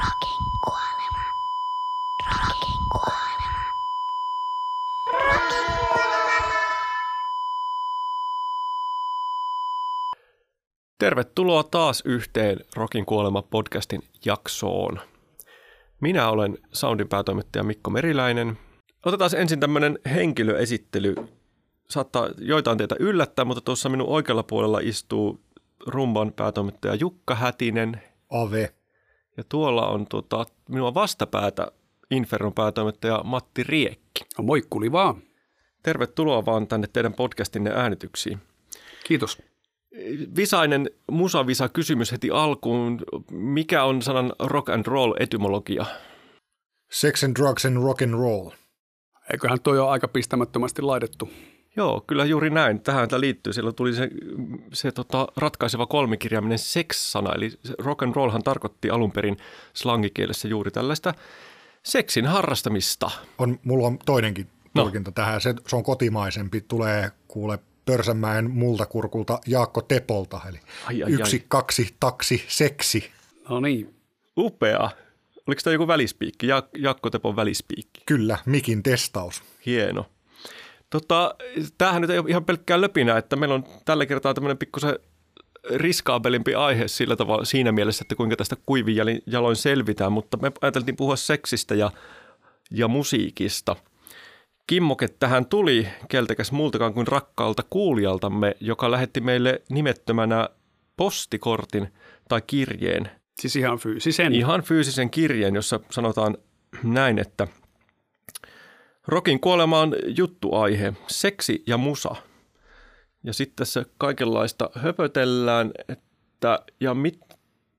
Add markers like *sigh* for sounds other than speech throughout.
Rokin kuolema. Rokin kuolema. Rokin kuolema. Tervetuloa taas yhteen Rokin kuolema podcastin jaksoon. Minä olen Soundin päätoimittaja Mikko Meriläinen. Otetaan ensin tämmöinen henkilöesittely. Saattaa joitain teitä yllättää, mutta tuossa minun oikealla puolella istuu rumban päätoimittaja Jukka Hätinen. Ave. Ja tuolla on tuota, minua vastapäätä Infernon päätoimittaja Matti Riekki. No moikkuli vaan. Tervetuloa vaan tänne teidän podcastinne äänityksiin. Kiitos. Visainen musavisa kysymys heti alkuun. Mikä on sanan rock and roll etymologia? Sex and drugs and rock and roll. Eiköhän toi ole aika pistämättömästi laitettu. Joo, kyllä juuri näin. Tähän tämä liittyy. Silloin tuli se, se tota, ratkaiseva kolmikirjaiminen sex-sana. Eli se rock and rollhan tarkoitti alun perin slangikielessä juuri tällaista seksin harrastamista. On, mulla on toinenkin No. tulkinta tähän. Se, se on kotimaisempi. Tulee kuule Pörsänmäen multakurkulta Jaakko Tepolta. Eli Ai, ai, yksi, ai. kaksi, taksi, seksi. No niin. Upea. Oliko tämä joku välispiikki? Ja, Jakko Tepon välispiikki. Kyllä, mikin testaus. Hieno. Tota, tämähän nyt ei ole ihan pelkkää löpinä, että meillä on tällä kertaa tämmöinen pikkusen riskaabelimpi aihe sillä tavalla siinä mielessä, että kuinka tästä kuivin jaloin selvitään, mutta me ajateltiin puhua seksistä ja, ja musiikista. Kimmoke tähän tuli keltäkäs muultakaan kuin rakkaalta kuulijaltamme, joka lähetti meille nimettömänä postikortin tai kirjeen, Siis ihan fyysisen. ihan fyysisen kirjeen, jossa sanotaan näin, että Rokin kuolema on juttuaihe, seksi ja musa. Ja sitten tässä kaikenlaista höpötellään, että ja mit,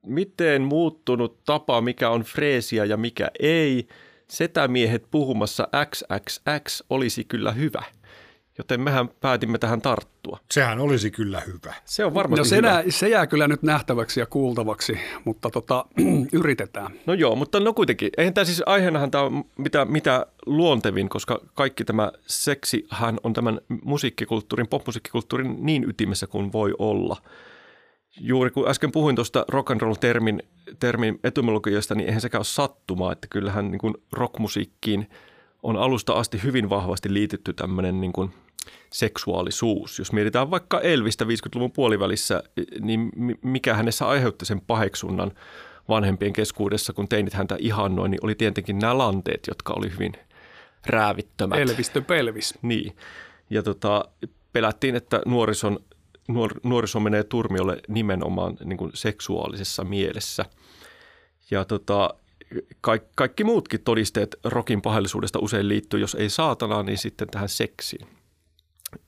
miten muuttunut tapa, mikä on freesiä ja mikä ei. Setämiehet puhumassa XXX olisi kyllä hyvä. Joten mehän päätimme tähän tarttua. Sehän olisi kyllä hyvä. Se on varmasti No se, hyvä. nää, se jää kyllä nyt nähtäväksi ja kuultavaksi, mutta tota, *clears throat* yritetään. No joo, mutta no kuitenkin. Eihän tämä siis aiheenahan tämä on mitä, mitä luontevin, koska kaikki tämä seksihän on tämän musiikkikulttuurin, popmusiikkikulttuurin niin ytimessä kuin voi olla. Juuri kun äsken puhuin tuosta rock and roll termin, termin etymologiasta, niin eihän sekään ole sattumaa, että kyllähän niin kuin rockmusiikkiin on alusta asti hyvin vahvasti liitetty tämmöinen niin kuin seksuaalisuus. Jos mietitään vaikka Elvistä 50-luvun puolivälissä, niin mi- mikä hänessä aiheutti sen paheksunnan vanhempien keskuudessa, kun teinit häntä ihannoi, niin oli tietenkin nämä lanteet, jotka oli hyvin räävittömät. Elvistö pelvis. Niin. Ja tota, pelättiin, että nuorison, nuor, nuoriso menee turmiolle nimenomaan niin kuin seksuaalisessa mielessä. Ja tota, kaikki, kaikki muutkin todisteet rokin pahallisuudesta usein liittyy, jos ei saatanaa, niin sitten tähän seksiin.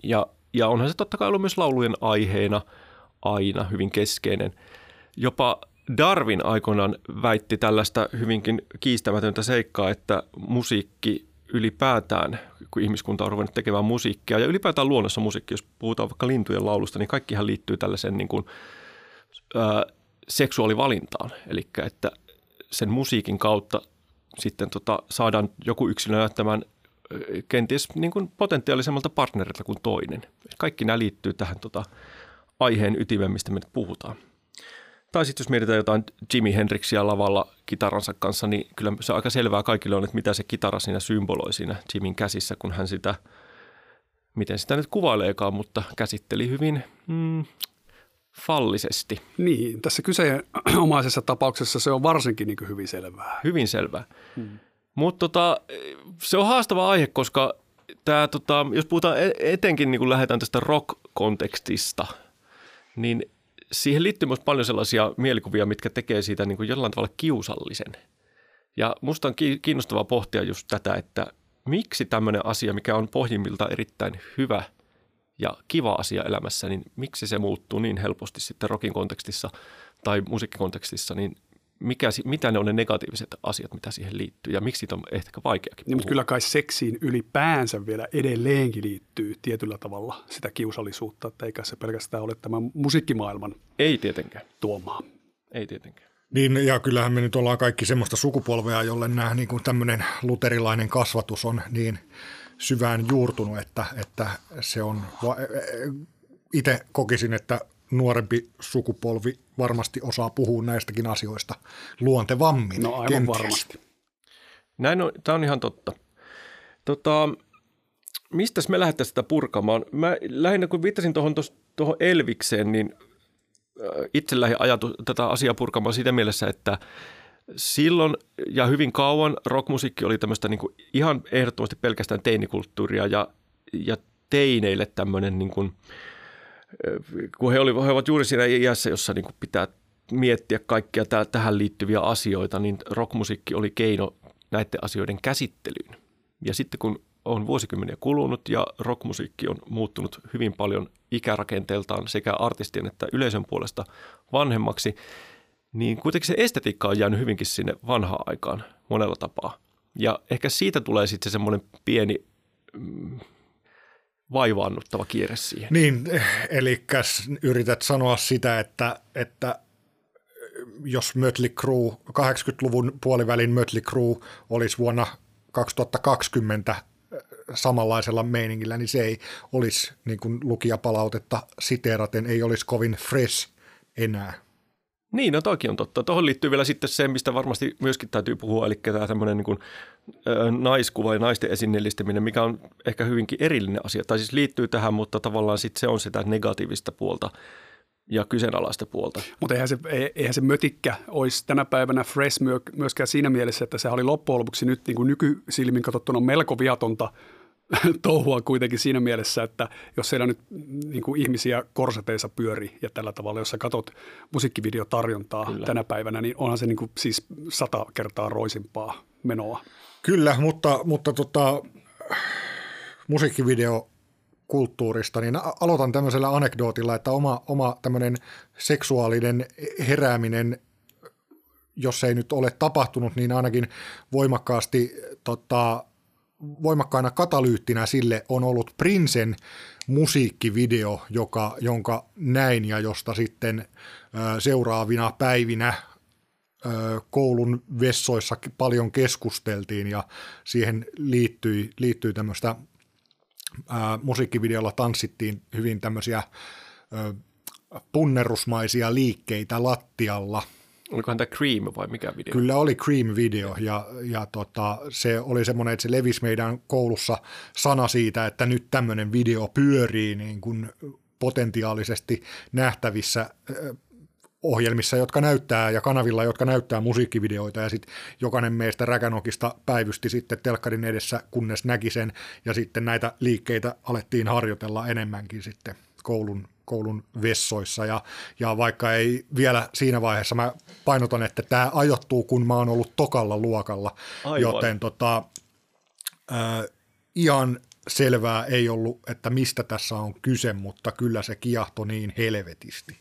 Ja, ja onhan se totta kai ollut myös laulujen aiheena aina hyvin keskeinen. Jopa Darwin aikoinaan väitti tällaista hyvinkin kiistämätöntä seikkaa, että musiikki ylipäätään, kun ihmiskunta on ruvennut tekemään musiikkia ja ylipäätään luonnossa musiikki, jos puhutaan vaikka lintujen laulusta, niin kaikkihan liittyy tällaiseen niin kuin, ää, seksuaalivalintaan. Eli että sen musiikin kautta sitten tota, saadaan joku yksilö näyttämään ö, kenties niin kuin potentiaalisemmalta partnerilta kuin toinen. Kaikki nämä liittyy tähän tota, aiheen ytimeen, mistä me nyt puhutaan. Tai sitten jos mietitään jotain Jimi Hendrixia lavalla kitaransa kanssa, niin kyllä se aika selvää kaikille on, että mitä se kitara siinä symboloi siinä Jimin käsissä, kun hän sitä, miten sitä nyt kuvaileekaan, mutta käsitteli hyvin mm, fallisesti. Niin, tässä kyseenomaisessa tapauksessa se on varsinkin niin hyvin selvää. Hyvin selvää. Hmm. Mutta tota, se on haastava aihe, koska tää, tota, jos puhutaan e- etenkin niin kun lähdetään tästä rock-kontekstista, niin siihen liittyy myös paljon sellaisia mielikuvia, mitkä tekee siitä niin kuin jollain tavalla kiusallisen. Ja musta on ki- kiinnostavaa pohtia just tätä, että miksi tämmöinen asia, mikä on pohjimmilta erittäin hyvä ja kiva asia elämässä, niin miksi se muuttuu niin helposti sitten rockin kontekstissa tai musiikkikontekstissa, niin mikä, si- mitä ne on ne negatiiviset asiat, mitä siihen liittyy ja miksi siitä on ehkä vaikeakin Niin, mutta kyllä kai seksiin ylipäänsä vielä edelleenkin liittyy tietyllä tavalla sitä kiusallisuutta, että eikä se pelkästään ole tämän musiikkimaailman Ei tietenkään, tuomaa. ei tietenkään. Niin, ja kyllähän me nyt ollaan kaikki semmoista sukupolvea, jolle nämä niin kuin tämmöinen luterilainen kasvatus on niin syvään juurtunut, että, että se on, itse kokisin, että nuorempi sukupolvi varmasti osaa puhua näistäkin asioista luontevammin. No aivan kenties. varmasti. Näin on, tämä on ihan totta. Tota, mistä me lähdettäisiin sitä purkamaan? Mä lähinnä kun viittasin tuohon, tuohon Elvikseen, niin äh, itse lähdin ajatu, tätä asiaa purkamaan siinä mielessä, että silloin ja hyvin kauan rockmusiikki oli tämmöistä niin kuin ihan ehdottomasti pelkästään teinikulttuuria ja, ja teineille tämmöinen, niin kuin, äh, kun he, oli, he ovat juuri siinä iässä, jossa niin kuin pitää miettiä kaikkia täh- tähän liittyviä asioita, niin rockmusiikki oli keino näiden asioiden käsittelyyn. Ja sitten kun on vuosikymmeniä kulunut ja rockmusiikki on muuttunut hyvin paljon ikärakenteeltaan sekä artistien että yleisön puolesta vanhemmaksi, niin kuitenkin se estetiikka on jäänyt hyvinkin sinne vanhaan aikaan monella tapaa. Ja ehkä siitä tulee sitten se semmoinen pieni mm, vaivaannuttava kierre siihen. Niin, eli yrität sanoa sitä, että, että jos Mötley Crue, 80-luvun puolivälin Mötley Crue olisi vuonna 2020 samanlaisella meiningillä, niin se ei olisi, niin kuin lukijapalautetta siteeraten, ei olisi kovin fresh enää. Niin, no toki on totta. Tuohon liittyy vielä sitten se, mistä varmasti myöskin täytyy puhua, eli tämä tämmöinen niin naiskuva ja naisten esineellistäminen, mikä on ehkä hyvinkin erillinen asia. Tai siis liittyy tähän, mutta tavallaan sitten se on sitä negatiivista puolta ja kyseenalaista puolta. Mutta eihän se, eihän se mötikkä olisi tänä päivänä fresh myöskään siinä mielessä, että se oli loppujen lopuksi nyt niin kuin nykysilmin katsottuna melko viatonta *laughs* touhua kuitenkin siinä mielessä, että jos siellä nyt niin kuin ihmisiä korseteissa pyöri ja tällä tavalla, jos sä katot musiikkivideotarjontaa Kyllä. tänä päivänä, niin onhan se niin kuin siis sata kertaa roisimpaa menoa. Kyllä, mutta, mutta tota, musiikkivideo kulttuurista, niin aloitan tämmöisellä anekdootilla, että oma, oma tämmöinen seksuaalinen herääminen, jos ei nyt ole tapahtunut, niin ainakin voimakkaasti tota, voimakkaana katalyyttinä sille on ollut Prinsen musiikkivideo, joka, jonka näin ja josta sitten seuraavina päivinä koulun vessoissa paljon keskusteltiin ja siihen liittyi, liittyi tämmöistä ää, musiikkivideolla tanssittiin hyvin tämmöisiä ää, punnerusmaisia liikkeitä lattialla. Olikohan tämä Cream vai mikä video? Kyllä oli Cream-video ja, ja tota, se oli semmoinen, että se levisi meidän koulussa sana siitä, että nyt tämmöinen video pyörii niin kuin potentiaalisesti nähtävissä ohjelmissa, jotka näyttää ja kanavilla, jotka näyttää musiikkivideoita. Ja sitten jokainen meistä räkänokista päivysti sitten telkkarin edessä, kunnes näki sen. Ja sitten näitä liikkeitä alettiin harjoitella enemmänkin sitten koulun, koulun vessoissa. Ja, ja vaikka ei vielä siinä vaiheessa, mä painotan, että tämä ajoittuu, kun mä oon ollut tokalla luokalla, Aivan. joten tota, äh, ihan selvää ei ollut, että mistä tässä on kyse, mutta kyllä se kiahto niin helvetisti.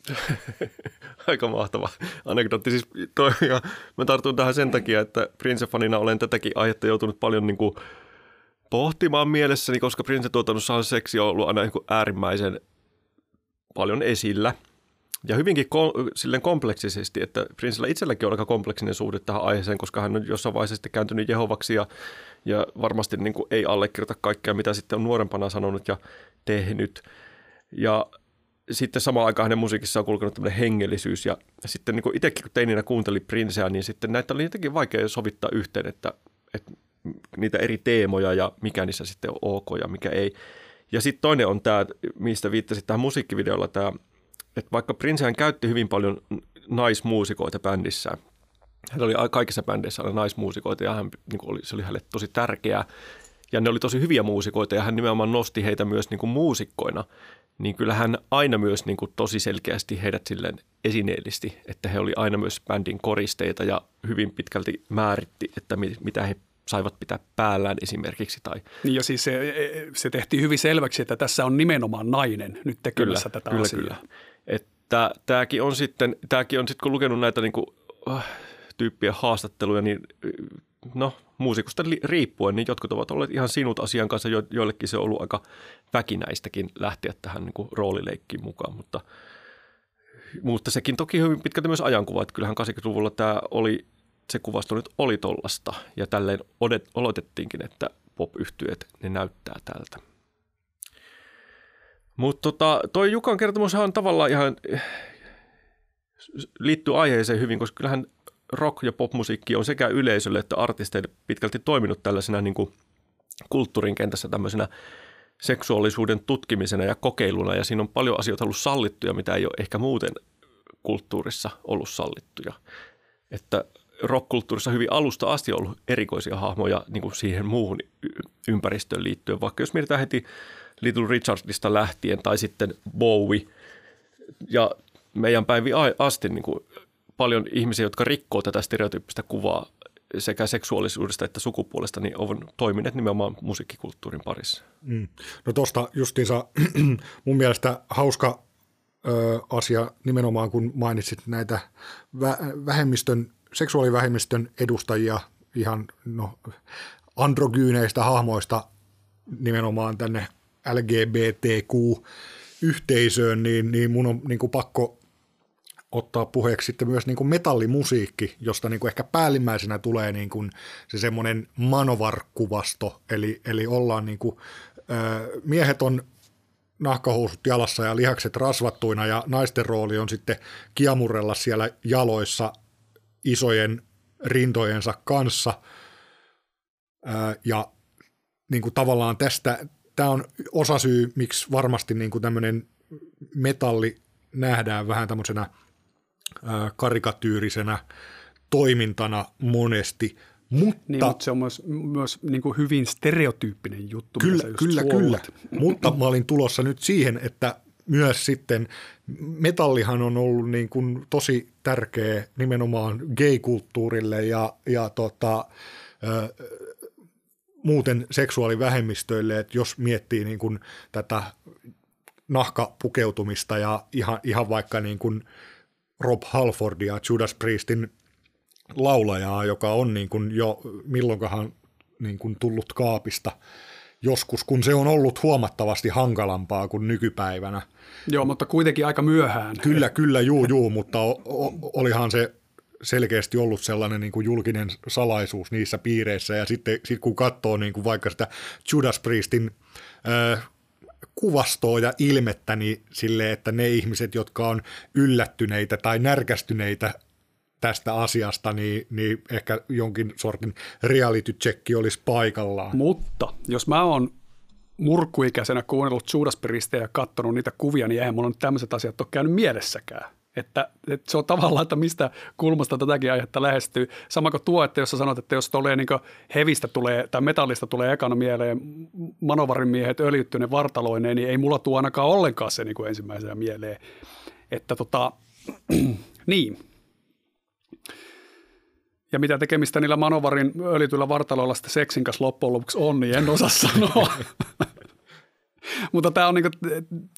*laughs* Aika mahtava anekdootti. Siis toi, ja mä tartun tähän sen takia, että Prince-fanina olen tätäkin aihetta joutunut paljon niin kuin pohtimaan mielessäni, koska Prince-tuotannossa on seksi ollut aina niin kuin äärimmäisen paljon esillä. Ja hyvinkin ko- silleen kompleksisesti, että Princella itselläkin on aika kompleksinen suhde tähän aiheeseen, koska hän on jossain vaiheessa sitten kääntynyt Jehovaksi ja, ja varmasti niin kuin ei allekirjoita kaikkea, mitä sitten on nuorempana sanonut ja tehnyt. Ja sitten samaan aikaan hänen musiikissa on kulkenut tämmöinen hengellisyys ja sitten niin itsekin kun teininä kuunteli Princeä, niin sitten näitä oli jotenkin vaikea sovittaa yhteen, että, että niitä eri teemoja ja mikä niissä sitten on ok ja mikä ei. Ja sitten toinen on tämä, mistä viittasit tähän musiikkivideolla, tämä, että vaikka Princehän käytti hyvin paljon naismuusikoita bändissään, hän oli kaikissa bändeissä oli naismuusikoita ja hän, niin oli, se oli hänelle tosi tärkeää. Ja ne oli tosi hyviä muusikoita ja hän nimenomaan nosti heitä myös niin kuin muusikkoina niin kyllä hän aina myös niin kuin tosi selkeästi heidät silleen esineellisti, että he oli aina myös bändin koristeita ja hyvin pitkälti määritti, että mitä he saivat pitää päällään esimerkiksi. Tai... Niin ja siis se, se tehtiin hyvin selväksi, että tässä on nimenomaan nainen nyt tekemässä kyllä, tätä kyllä, asiaa. Kyllä. Että tämäkin on sitten, tämäkin on sitten kun lukenut näitä niin kuin, äh, tyyppien haastatteluja, niin no muusikusta riippuen, niin jotkut ovat olleet ihan sinut asian kanssa, jo, joillekin se on ollut aika väkinäistäkin lähteä tähän niin kuin roolileikkiin mukaan, mutta, mutta sekin toki hyvin pitkälti myös ajankuva, että kyllähän 80-luvulla tämä oli, se kuvasto nyt oli tollasta ja tälleen odet, oletettiinkin, että pop ne näyttää tältä. Mutta tota, toi Jukan kertomus on tavallaan ihan liittyy aiheeseen hyvin, koska kyllähän rock- ja popmusiikki on sekä yleisölle että artisteille pitkälti toiminut tällaisena niin kuin kulttuurin kentässä tämmöisenä seksuaalisuuden tutkimisena ja kokeiluna. Ja siinä on paljon asioita ollut sallittuja, mitä ei ole ehkä muuten kulttuurissa ollut sallittuja. Että rockkulttuurissa hyvin alusta asti on ollut erikoisia hahmoja niin kuin siihen muuhun ympäristöön liittyen. Vaikka jos mietitään heti Little Richardista lähtien tai sitten Bowie ja meidän päivi asti niin kuin paljon ihmisiä, jotka rikkoo tätä stereotyyppistä kuvaa sekä seksuaalisuudesta että sukupuolesta, niin on toimineet nimenomaan musiikkikulttuurin parissa. Mm. No tuosta justiinsa *clears throat* mun mielestä hauska ö, asia nimenomaan, kun mainitsit näitä vä- vähemmistön, seksuaalivähemmistön edustajia ihan no, androgyyneistä hahmoista nimenomaan tänne LGBTQ-yhteisöön, niin, niin mun on niin kuin pakko ottaa puheeksi sitten myös niin kuin metallimusiikki, josta niin kuin ehkä päällimmäisenä tulee niin kuin se semmoinen manovar-kuvasto, eli, eli ollaan niin kuin, äh, miehet on nahkahousut jalassa ja lihakset rasvattuina ja naisten rooli on sitten kiamurella siellä jaloissa isojen rintojensa kanssa. Äh, ja niin kuin tavallaan tästä, tämä on osa syy, miksi varmasti niin kuin tämmöinen metalli nähdään vähän tämmöisenä – karikatyyrisenä toimintana monesti, mutta, niin, mutta se on myös, myös niin kuin hyvin stereotyyppinen juttu. Kyllä, kyllä, kyllä. mutta mä olin tulossa nyt siihen, että myös sitten metallihan on ollut niin kuin tosi tärkeä nimenomaan gay-kulttuurille ja, ja tota, ö, muuten seksuaalivähemmistöille, että jos miettii niin kuin tätä nahkapukeutumista ja ihan, ihan vaikka niin kuin – Rob Halfordia, Judas Priestin laulajaa, joka on niin kuin jo milloinkahan niin kuin tullut kaapista joskus, kun se on ollut huomattavasti hankalampaa kuin nykypäivänä. Joo, mutta kuitenkin aika myöhään. Kyllä, kyllä, juu, juu, mutta olihan se selkeästi ollut sellainen niin kuin julkinen salaisuus niissä piireissä, ja sitten sit kun katsoo niin kuin vaikka sitä Judas Priestin äh, kuvastoa ja ilmettä niin sille, että ne ihmiset, jotka on yllättyneitä tai närkästyneitä tästä asiasta, niin, niin ehkä jonkin sortin reality check olisi paikallaan. Mutta jos mä oon murkkuikäisenä kuunnellut Judas ja katsonut niitä kuvia, niin eihän mulla nyt tämmöiset asiat ole käynyt mielessäkään. Että, että se on tavallaan, että mistä kulmasta tätäkin aihetta lähestyy. Sama kuin tuo, että jos sä sanot, että jos tulee niin hevistä tulee, tai metallista tulee ekana mieleen manovarin miehet öljyttyinen vartaloineen, niin ei mulla tuo ainakaan ollenkaan se niin kuin ensimmäisenä mieleen. Että tota, *clears throat* niin. Ja mitä tekemistä niillä manovarin öljytyillä vartaloilla sitten seksin kanssa loppujen lopuksi on, niin en osaa sanoa. *laughs* Mutta tämä on niin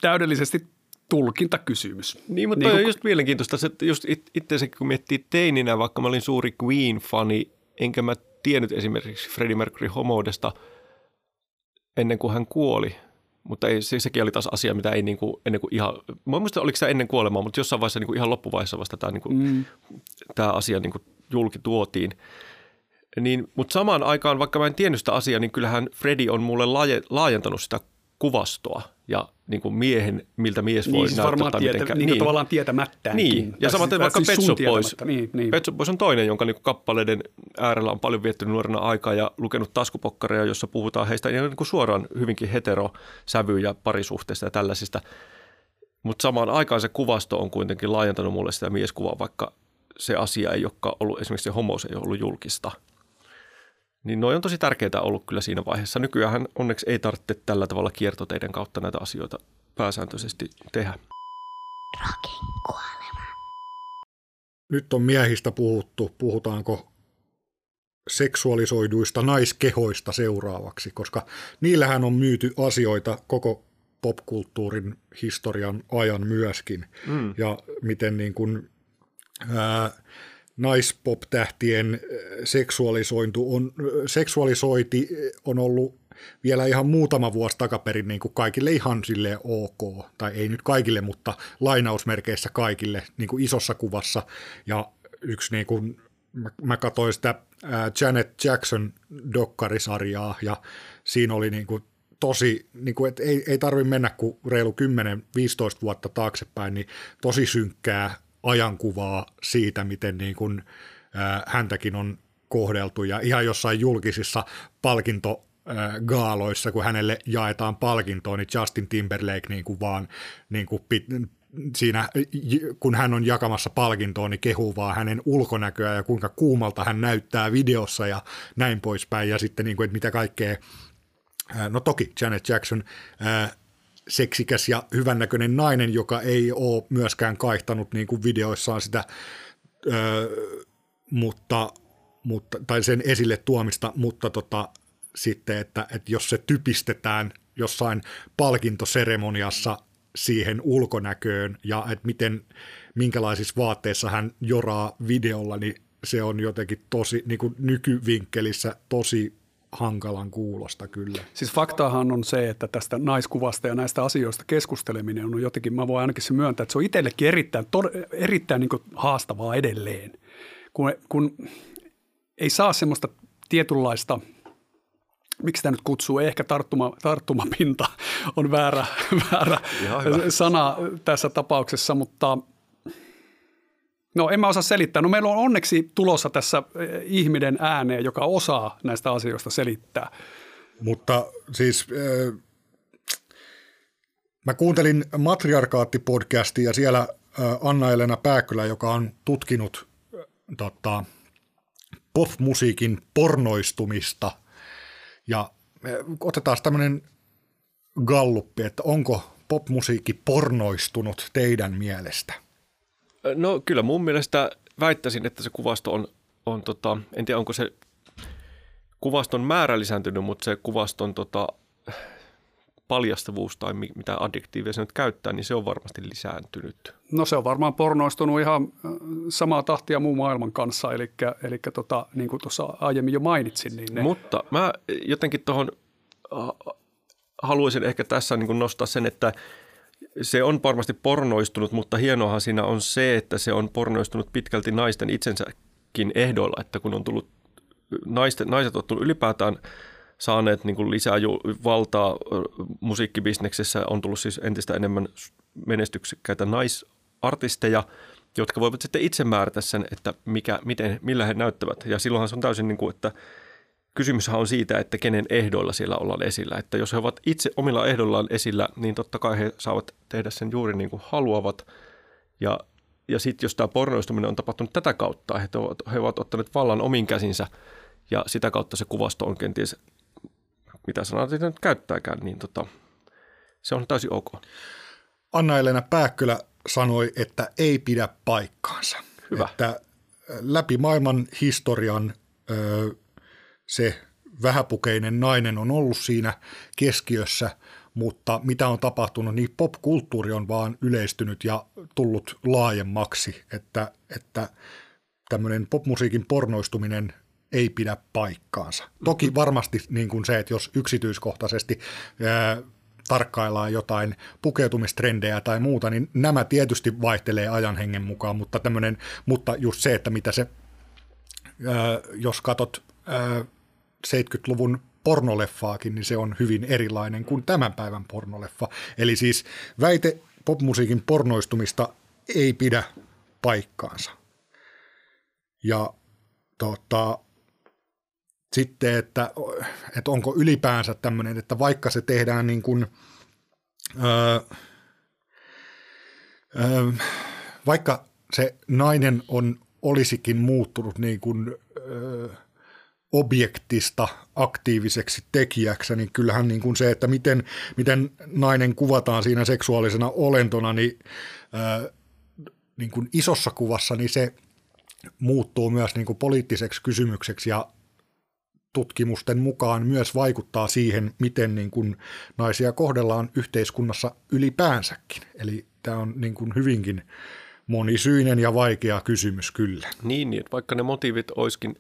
täydellisesti tulkintakysymys. Niin, mutta niin on just mielenkiintoista, että just itse kun miettii teininä, vaikka mä olin suuri Queen-fani, enkä mä tiennyt esimerkiksi Freddie Mercury homoudesta ennen kuin hän kuoli. Mutta ei, se, sekin oli taas asia, mitä ei niin kuin, ennen kuin ihan, mä muista oliko se ennen kuolemaa, mutta jossain vaiheessa niin kuin ihan loppuvaiheessa vasta tämä, niin kuin, mm. tämä asia niin kuin julki tuotiin. Niin, mutta samaan aikaan, vaikka mä en tiennyt sitä asiaa, niin kyllähän Freddy on mulle laaje, laajentanut sitä kuvastoa ja niin kuin miehen, miltä mies voi niin, siis näyttää. Tai tietä, mitenkä, niin, niin, tavallaan tietämättään. Niin, ja samaten vaikka siis Pet Shop Boys. Niin, niin. Pet Shop Boys on toinen, jonka niin kuin kappaleiden äärellä on paljon viettänyt nuorena aikaa ja lukenut taskupokkareja, jossa puhutaan heistä niin kuin suoraan hyvinkin heterosävyjä parisuhteista ja tällaisista. Mutta samaan aikaan se kuvasto on kuitenkin laajentanut mulle sitä mieskuvaa, vaikka se asia ei olekaan ollut, esimerkiksi se homous ei ollut julkista – niin noin on tosi tärkeää ollut kyllä siinä vaiheessa. Nykyään onneksi ei tarvitse tällä tavalla kiertoteiden kautta näitä asioita pääsääntöisesti tehdä. Rokin kuolema. Nyt on miehistä puhuttu. Puhutaanko seksuaalisoiduista naiskehoista seuraavaksi, koska niillähän on myyty asioita koko popkulttuurin historian ajan myöskin. Mm. Ja miten niin kuin, ää, naispop-tähtien seksuaalisointu on, seksuaalisoiti on ollut vielä ihan muutama vuosi takaperin niin kuin kaikille ihan sille ok, tai ei nyt kaikille, mutta lainausmerkeissä kaikille niin kuin isossa kuvassa. Ja yksi niin kuin, mä, mä katsoin sitä Janet Jackson dokkarisarjaa ja siinä oli niin kuin tosi, niin kuin, että ei, ei tarvitse mennä kuin reilu 10-15 vuotta taaksepäin, niin tosi synkkää ajankuvaa siitä, miten niin kuin, häntäkin on kohdeltu ja ihan jossain julkisissa palkinto gaaloissa, kun hänelle jaetaan palkintoa, niin Justin Timberlake niin kuin vaan niin kuin pit, siinä, kun hän on jakamassa palkintoa, niin kehuu vaan hänen ulkonäköä ja kuinka kuumalta hän näyttää videossa ja näin poispäin. Ja sitten, niin kuin, että mitä kaikkea, no toki Janet Jackson, seksikäs ja hyvännäköinen nainen, joka ei ole myöskään kaihtanut niin kuin videoissaan sitä, mutta, mutta, tai sen esille tuomista, mutta tota, sitten, että, että jos se typistetään jossain palkintoseremoniassa siihen ulkonäköön ja että miten, minkälaisissa vaatteissa hän joraa videolla, niin se on jotenkin tosi niin kuin nykyvinkkelissä tosi hankalan kuulosta kyllä. Siis faktahan on se, että tästä naiskuvasta ja näistä asioista keskusteleminen on jotenkin, mä voin ainakin se myöntää, että se on itsellekin erittäin, tod- erittäin niin haastavaa edelleen, kun, kun ei saa semmoista tietynlaista – miksi sitä nyt kutsuu, ehkä tarttuma, tarttumapinta on väärä, *laughs* väärä sana tässä tapauksessa, mutta no en mä osaa selittää. No meillä on onneksi tulossa tässä eh, ihminen ääneen, joka osaa näistä asioista selittää. Mutta siis äh, mä kuuntelin Matriarkaatti-podcastia ja siellä äh, Anna-Elena Pääkkylä, joka on tutkinut äh, tota, pop-musiikin pornoistumista – ja otetaan tämmöinen galluppi, että onko popmusiikki pornoistunut teidän mielestä? No kyllä mun mielestä väittäisin, että se kuvasto on, on tota, en tiedä onko se kuvaston määrä lisääntynyt, mutta se kuvaston tota, paljastavuus tai mitä adjektiivia se nyt käyttää, niin se on varmasti lisääntynyt. No se on varmaan pornoistunut ihan samaa tahtia muun maailman kanssa, eli, eli tota, niin kuin tuossa aiemmin jo mainitsin. Niin ne... Mutta mä jotenkin tuohon haluaisin ehkä tässä niin nostaa sen, että se on varmasti pornoistunut, mutta hienoahan siinä on se, että se on pornoistunut pitkälti naisten itsensäkin ehdoilla, että kun on tullut naiset, naiset on tullut ylipäätään – saaneet niin kuin lisää valtaa musiikkibisneksessä. On tullut siis entistä enemmän menestyksekkäitä naisartisteja, jotka voivat sitten itse määrätä sen, että mikä, miten, millä he näyttävät. Ja silloinhan se on täysin niin kuin, että kysymyshän on siitä, että kenen ehdoilla siellä ollaan esillä. Että jos he ovat itse omilla ehdoillaan esillä, niin totta kai he saavat tehdä sen juuri niin kuin haluavat. Ja, ja sitten jos tämä pornoistuminen on tapahtunut tätä kautta, että he ovat, he ovat ottaneet vallan omin käsinsä ja sitä kautta se kuvasto on kenties mitä sanaa sitä nyt käyttääkään, niin tota, se on täysin ok. Anna-Elena Pääkkylä sanoi, että ei pidä paikkaansa. Hyvä. Että läpi maailman historian se vähäpukeinen nainen on ollut siinä keskiössä, mutta mitä on tapahtunut, niin popkulttuuri on vaan yleistynyt ja tullut laajemmaksi, että, että tämmöinen popmusiikin pornoistuminen ei pidä paikkaansa. Toki varmasti niin kuin se, että jos yksityiskohtaisesti ää, tarkkaillaan jotain pukeutumistrendejä tai muuta, niin nämä tietysti vaihtelee ajan hengen mukaan, mutta, tämmönen, mutta just se, että mitä se, ää, jos katot ää, 70-luvun pornoleffaakin, niin se on hyvin erilainen kuin tämän päivän pornoleffa. Eli siis väite popmusiikin pornoistumista ei pidä paikkaansa. Ja tota, sitten, että, että onko ylipäänsä tämmöinen, että vaikka se tehdään niin kuin, öö, öö, vaikka se nainen on, olisikin muuttunut niin kuin, öö, objektista aktiiviseksi tekijäksi, niin kyllähän niin kuin se, että miten, miten nainen kuvataan siinä seksuaalisena olentona, niin, öö, niin kuin isossa kuvassa, niin se muuttuu myös niin kuin poliittiseksi kysymykseksi ja tutkimusten mukaan myös vaikuttaa siihen, miten niin kuin naisia kohdellaan yhteiskunnassa ylipäänsäkin. Eli tämä on niin kuin hyvinkin monisyinen ja vaikea kysymys kyllä. Niin, niin vaikka ne motiivit olisikin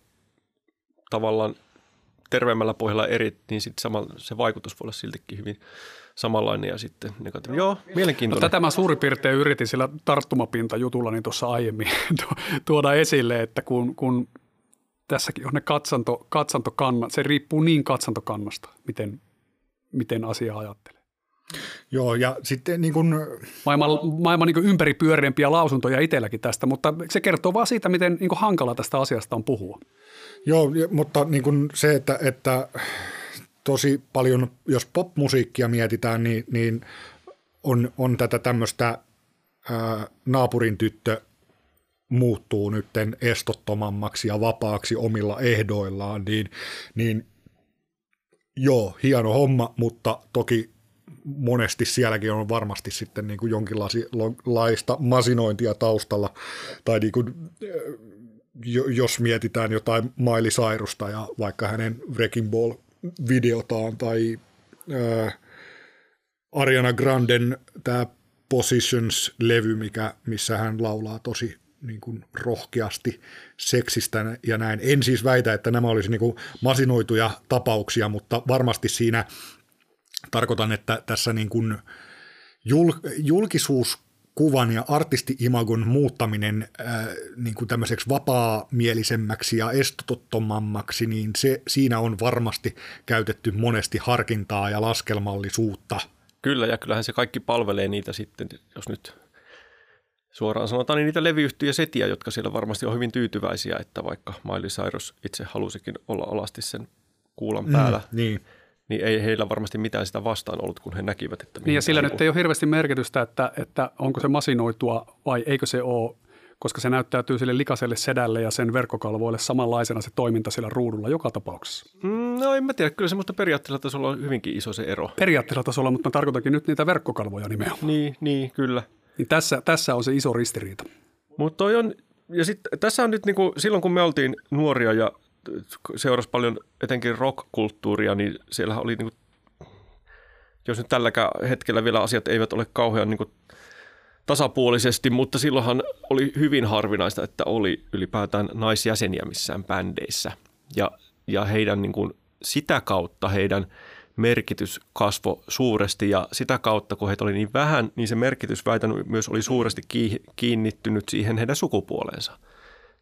tavallaan terveemmällä pohjalla eri, niin sitten sama, se vaikutus voi olla siltikin hyvin samanlainen ja sitten negatiivinen. Joo, mielenkiintoinen. No, tätä mä suurin piirtein yritin sillä tarttumapintajutulla niin tuossa aiemmin *laughs* tuoda esille, että kun, kun tässäkin on ne katsanto, katsantokannat, se riippuu niin katsantokannasta, miten, miten asia ajattelee. Joo, ja sitten niin kuin, Maailman, maailman niin ympäripyöreämpiä lausuntoja itselläkin tästä, mutta se kertoo vaan siitä, miten niin hankala tästä asiasta on puhua. joo, mutta niin kuin se, että, että tosi paljon, jos popmusiikkia mietitään, niin, niin on, on tätä tämmöistä ää, naapurin tyttö muuttuu nytten estottomammaksi ja vapaaksi omilla ehdoillaan, niin, niin joo, hieno homma, mutta toki monesti sielläkin on varmasti sitten niin kuin jonkinlaista masinointia taustalla, tai niin kuin, jos mietitään jotain Miley Cyrusta ja vaikka hänen Wrecking Ball-videotaan, tai ää, Ariana Granden tämä Positions-levy, mikä, missä hän laulaa tosi niin kuin rohkeasti seksistä ja näin. En siis väitä, että nämä olisi niin kuin masinoituja tapauksia, mutta varmasti siinä tarkoitan, että tässä niin kuin jul, julkisuuskuvan ja artisti-imagon muuttaminen äh, niin kuin tämmöiseksi vapaamielisemmäksi ja estottomammaksi, niin se, siinä on varmasti käytetty monesti harkintaa ja laskelmallisuutta. Kyllä, ja kyllähän se kaikki palvelee niitä sitten, jos nyt suoraan sanotaan, niin niitä levyyhtiöjä setiä, jotka siellä varmasti on hyvin tyytyväisiä, että vaikka Miley Cyrus itse halusikin olla alasti sen kuulan päällä, mm, niin. Niin ei heillä varmasti mitään sitä vastaan ollut, kun he näkivät, että Niin ja sillä nyt ei ole hirveästi merkitystä, että, että onko se masinoitua vai eikö se ole, koska se näyttäytyy sille likaselle sedälle ja sen verkkokalvoille samanlaisena se toiminta sillä ruudulla joka tapauksessa. Mm, no en mä tiedä, kyllä se mutta periaatteella tasolla on hyvinkin iso se ero. Periaatteella tasolla, mutta mä tarkoitankin nyt niitä verkkokalvoja nimenomaan. Niin, niin kyllä. Niin tässä, tässä on se iso ristiriita. Mutta on, ja sitten tässä on nyt niin kuin, silloin kun me oltiin nuoria ja seurasi paljon etenkin rock-kulttuuria, niin siellä oli niin kuin, jos nyt tälläkään hetkellä vielä asiat eivät ole kauhean niin kuin, tasapuolisesti, mutta silloinhan oli hyvin harvinaista, että oli ylipäätään naisjäseniä missään bändeissä. Ja, ja heidän niin kuin, sitä kautta heidän – merkitys kasvo suuresti ja sitä kautta, kun heitä oli niin vähän, niin se merkitys väitän myös oli suuresti kiinnittynyt siihen heidän sukupuoleensa.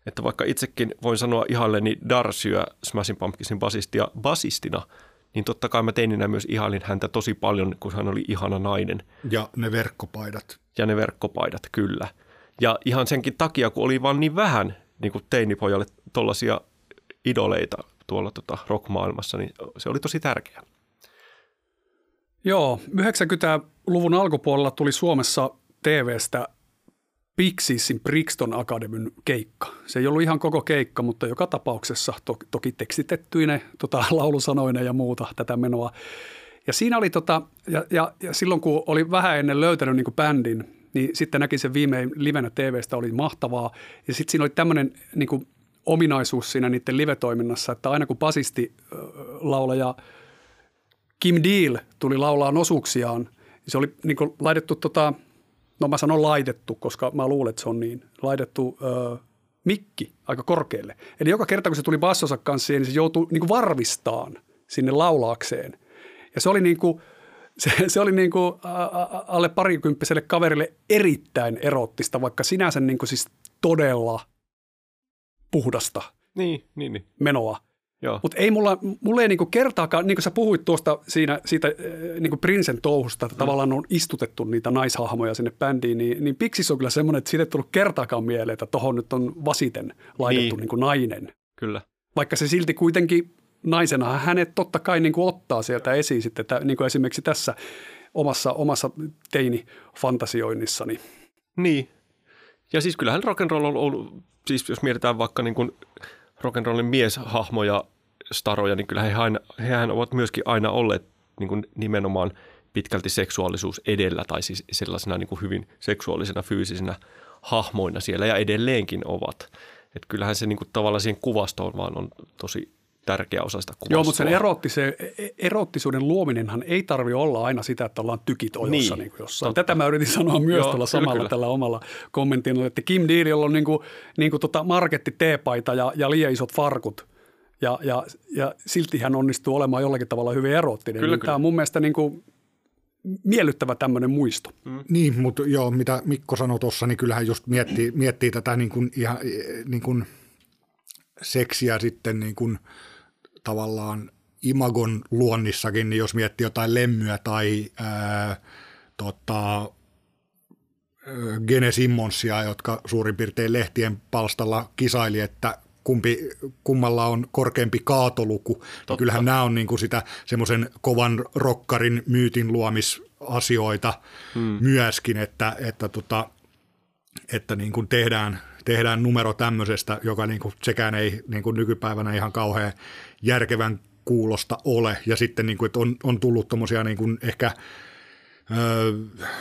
Että vaikka itsekin voin sanoa ihalleni Darcyä, Smashing Pumpkinsin basistia, basistina, niin totta kai mä teininä myös ihailin häntä tosi paljon, kun hän oli ihana nainen. Ja ne verkkopaidat. Ja ne verkkopaidat, kyllä. Ja ihan senkin takia, kun oli vaan niin vähän niin kuin teinipojalle tollaisia idoleita tuolla tota rockmaailmassa, niin se oli tosi tärkeää. Joo, 90-luvun alkupuolella tuli Suomessa TVstä Pixiesin Brixton Academyn keikka. Se ei ollut ihan koko keikka, mutta joka tapauksessa to, toki tekstitettyine tota, *laughs* laulusanoine ja muuta tätä menoa. Ja siinä oli, tota, ja, ja, ja silloin kun oli vähän ennen löytänyt niin bändin, niin sitten näki sen viimein livenä TVstä, oli mahtavaa. Ja sitten siinä oli tämmöinen niin ominaisuus siinä niiden live-toiminnassa, että aina kun basisti laulaja – Kim Deal tuli laulaa osuuksiaan. Se oli niin laitettu, tota, no mä sanon laitettu, koska mä luulen, että se on niin, laitettu ö, mikki aika korkealle. Eli joka kerta, kun se tuli bassonsa kanssa, niin se joutui niin varvistaan sinne laulaakseen. Ja se oli niin kuin, *laughs* se, se oli niin kuin alle parikymppiselle kaverille erittäin erottista, vaikka sinänsä niin kuin siis todella puhdasta niin, niin, niin. menoa. Mutta ei mulla, mulla ei niinku kertaakaan, niin kuin sä puhuit tuosta siinä, siitä eh, niinku Prinsen touhusta, että mm. tavallaan on istutettu niitä naishahmoja sinne bändiin, niin, niin Pixis on kyllä semmoinen, että siitä ei tullut kertaakaan mieleen, että tohon nyt on vasiten laitettu niin. niinku nainen. Kyllä. Vaikka se silti kuitenkin naisena hänet totta kai niinku ottaa sieltä esiin sitten, että, niin kuin esimerkiksi tässä omassa, omassa teini-fantasioinnissani. Niin. Ja siis kyllähän rock'n'roll on ollut, siis jos mietitään vaikka niin kuin rock'n'rollin mieshahmoja, staroja, niin kyllä he aina, hehän ovat myöskin aina olleet niin kuin nimenomaan pitkälti seksuaalisuus edellä tai siis sellaisena niin kuin hyvin seksuaalisena fyysisenä hahmoina siellä ja edelleenkin ovat. Että kyllähän se niin kuin tavallaan siihen kuvastoon vaan on tosi tärkeä osa sitä kuvastoa. Joo, mutta sen erottise, erottisuuden luominenhan ei tarvi olla aina sitä, että ollaan tykit ojossa niin, niin jossain. Tätä mä yritin sanoa myös Joo, tuolla samalla kyllä. tällä omalla kommentilla, että Kim Deal, on niin kuin, niin kuin tota marketti teepaita ja, ja liian isot farkut, ja, ja, ja silti hän onnistuu olemaan jollakin tavalla hyvin erottinen. Kyllä, niin kyllä. Tämä on mun mielestä niin kuin miellyttävä tämmöinen muisto. Mm. Niin, mutta joo, mitä Mikko sanoi tuossa, niin kyllähän just miettii, miettii tätä niin kuin ihan niin kuin seksiä sitten niin kuin tavallaan imagon luonnissakin, niin jos miettii jotain lemmyä tai ää, tota, Gene Simmonsia, jotka suurin piirtein lehtien palstalla kisaili, että kumpi, kummalla on korkeampi kaatoluku. Niin kyllähän nämä on niin kuin sitä semmoisen kovan rokkarin myytin luomisasioita hmm. myöskin, että, että, tota, että niin kuin tehdään, tehdään numero tämmöisestä, joka niin kuin sekään ei niin kuin nykypäivänä ihan kauhean järkevän kuulosta ole. Ja sitten niin kuin, että on, on tullut tuommoisia niin ehkä ö,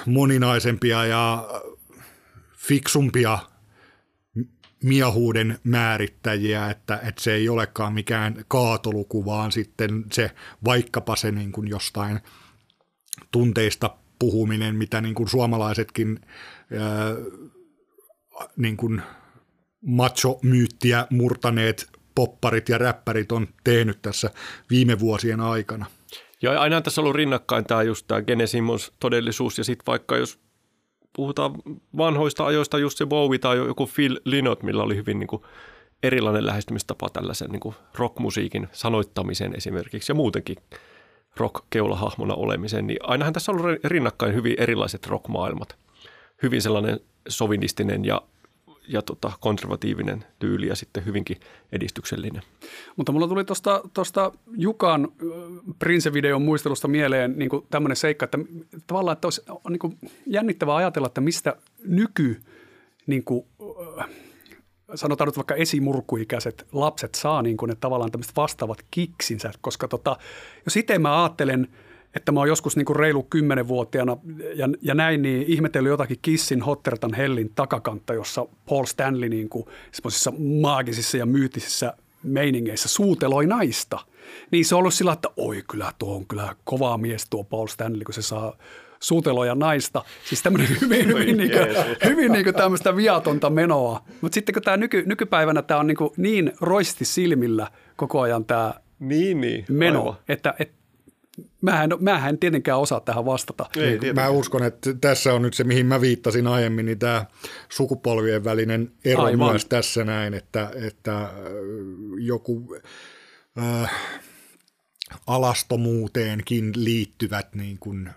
moninaisempia ja fiksumpia miehuuden määrittäjiä, että, että se ei olekaan mikään kaatoluku, vaan sitten se vaikkapa se niin kuin jostain tunteista puhuminen, mitä niin kuin suomalaisetkin ää, niin kuin macho-myyttiä murtaneet popparit ja räppärit on tehnyt tässä viime vuosien aikana. Ja aina tässä on ollut rinnakkain tämä just tämä Genesimons todellisuus ja sitten vaikka jos puhutaan vanhoista ajoista, just se Bowie tai joku Phil Lynott, millä oli hyvin niin kuin erilainen lähestymistapa tällaisen niin kuin rockmusiikin sanoittamiseen esimerkiksi ja muutenkin rock-keulahahmona olemiseen, niin ainahan tässä on ollut rinnakkain hyvin erilaiset rockmaailmat. Hyvin sellainen sovinistinen ja ja tota, konservatiivinen tyyli ja sitten hyvinkin edistyksellinen. Mutta mulla tuli tuosta Jukan Prince-videon muistelusta mieleen niin tämmöinen seikka, että tavallaan että olisi niin jännittävää ajatella, että mistä nyky, niin kuin, sanotaan nyt vaikka esimurkuikäiset lapset saa niin kuin ne tavallaan tämmöiset vastaavat kiksinsä, koska tota, jos itse mä ajattelen – että mä oon joskus niin kuin reilu kymmenenvuotiaana ja, ja näin, niin ihmetellyt jotakin Kissin Hottertan Hellin takakantta, jossa Paul Stanley niin kuin semmoisissa maagisissa ja myytisissä meiningeissä suuteloi naista. Niin se on ollut sillä, että oi kyllä tuo on kyllä kova mies tuo Paul Stanley, kun se saa suuteloja naista. Siis tämmöinen *laughs* hyvin, hyvin, niin kuin, hyvin niin kuin tämmöistä viatonta menoa. Mutta sitten kun tämä nyky, nykypäivänä tämä on niin, kuin niin roisti silmillä koko ajan tämä niin, niin, meno, aivan. että, että Mä en, mä en tietenkään osaa tähän vastata. Ei, mä uskon, että tässä on nyt se, mihin mä viittasin aiemmin, niin tämä sukupolvien välinen ero Aivan. myös tässä näin, että, että äh, joku äh, alastomuuteenkin liittyvät niin kuin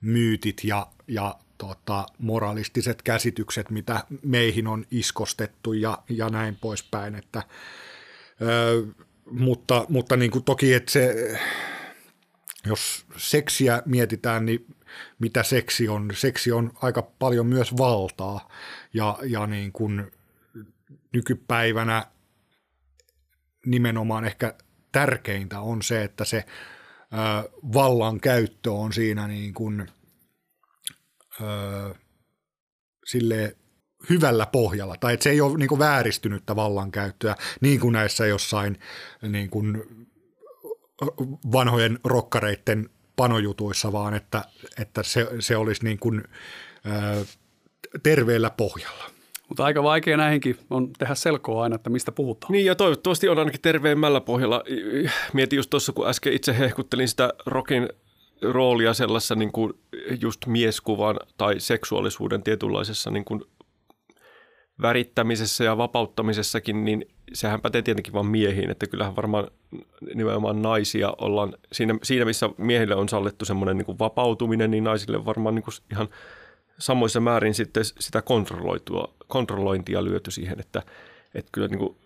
myytit ja, ja tota, moralistiset käsitykset, mitä meihin on iskostettu ja, ja näin poispäin. Että, äh, mutta mutta niin kuin toki, että se jos seksiä mietitään, niin mitä seksi on? Seksi on aika paljon myös valtaa ja, ja niin kuin nykypäivänä nimenomaan ehkä tärkeintä on se, että se ö, vallan käyttö on siinä niin kuin, ö, sille hyvällä pohjalla, tai että se ei ole niin vääristynyttä vallankäyttöä, niin kuin näissä jossain niin kuin vanhojen rokkareiden panojutuissa, vaan että, että se, se olisi niin kuin, ää, terveellä pohjalla. Mutta aika vaikea näihinkin on tehdä selkoa aina, että mistä puhutaan. Niin ja toivottavasti on ainakin terveemmällä pohjalla. Mietin just tuossa, kun äsken itse hehkuttelin sitä rokin roolia sellaisessa niin kuin just mieskuvan tai seksuaalisuuden tietynlaisessa niin kuin värittämisessä ja vapauttamisessakin, niin sehän pätee tietenkin vain miehiin, että kyllähän varmaan nimenomaan naisia ollaan, siinä, siinä missä miehille on sallettu semmoinen niin vapautuminen, niin naisille varmaan niin ihan samoissa määrin sitten sitä kontrolloitua, kontrollointia lyöty siihen, että, että kyllä niin kuin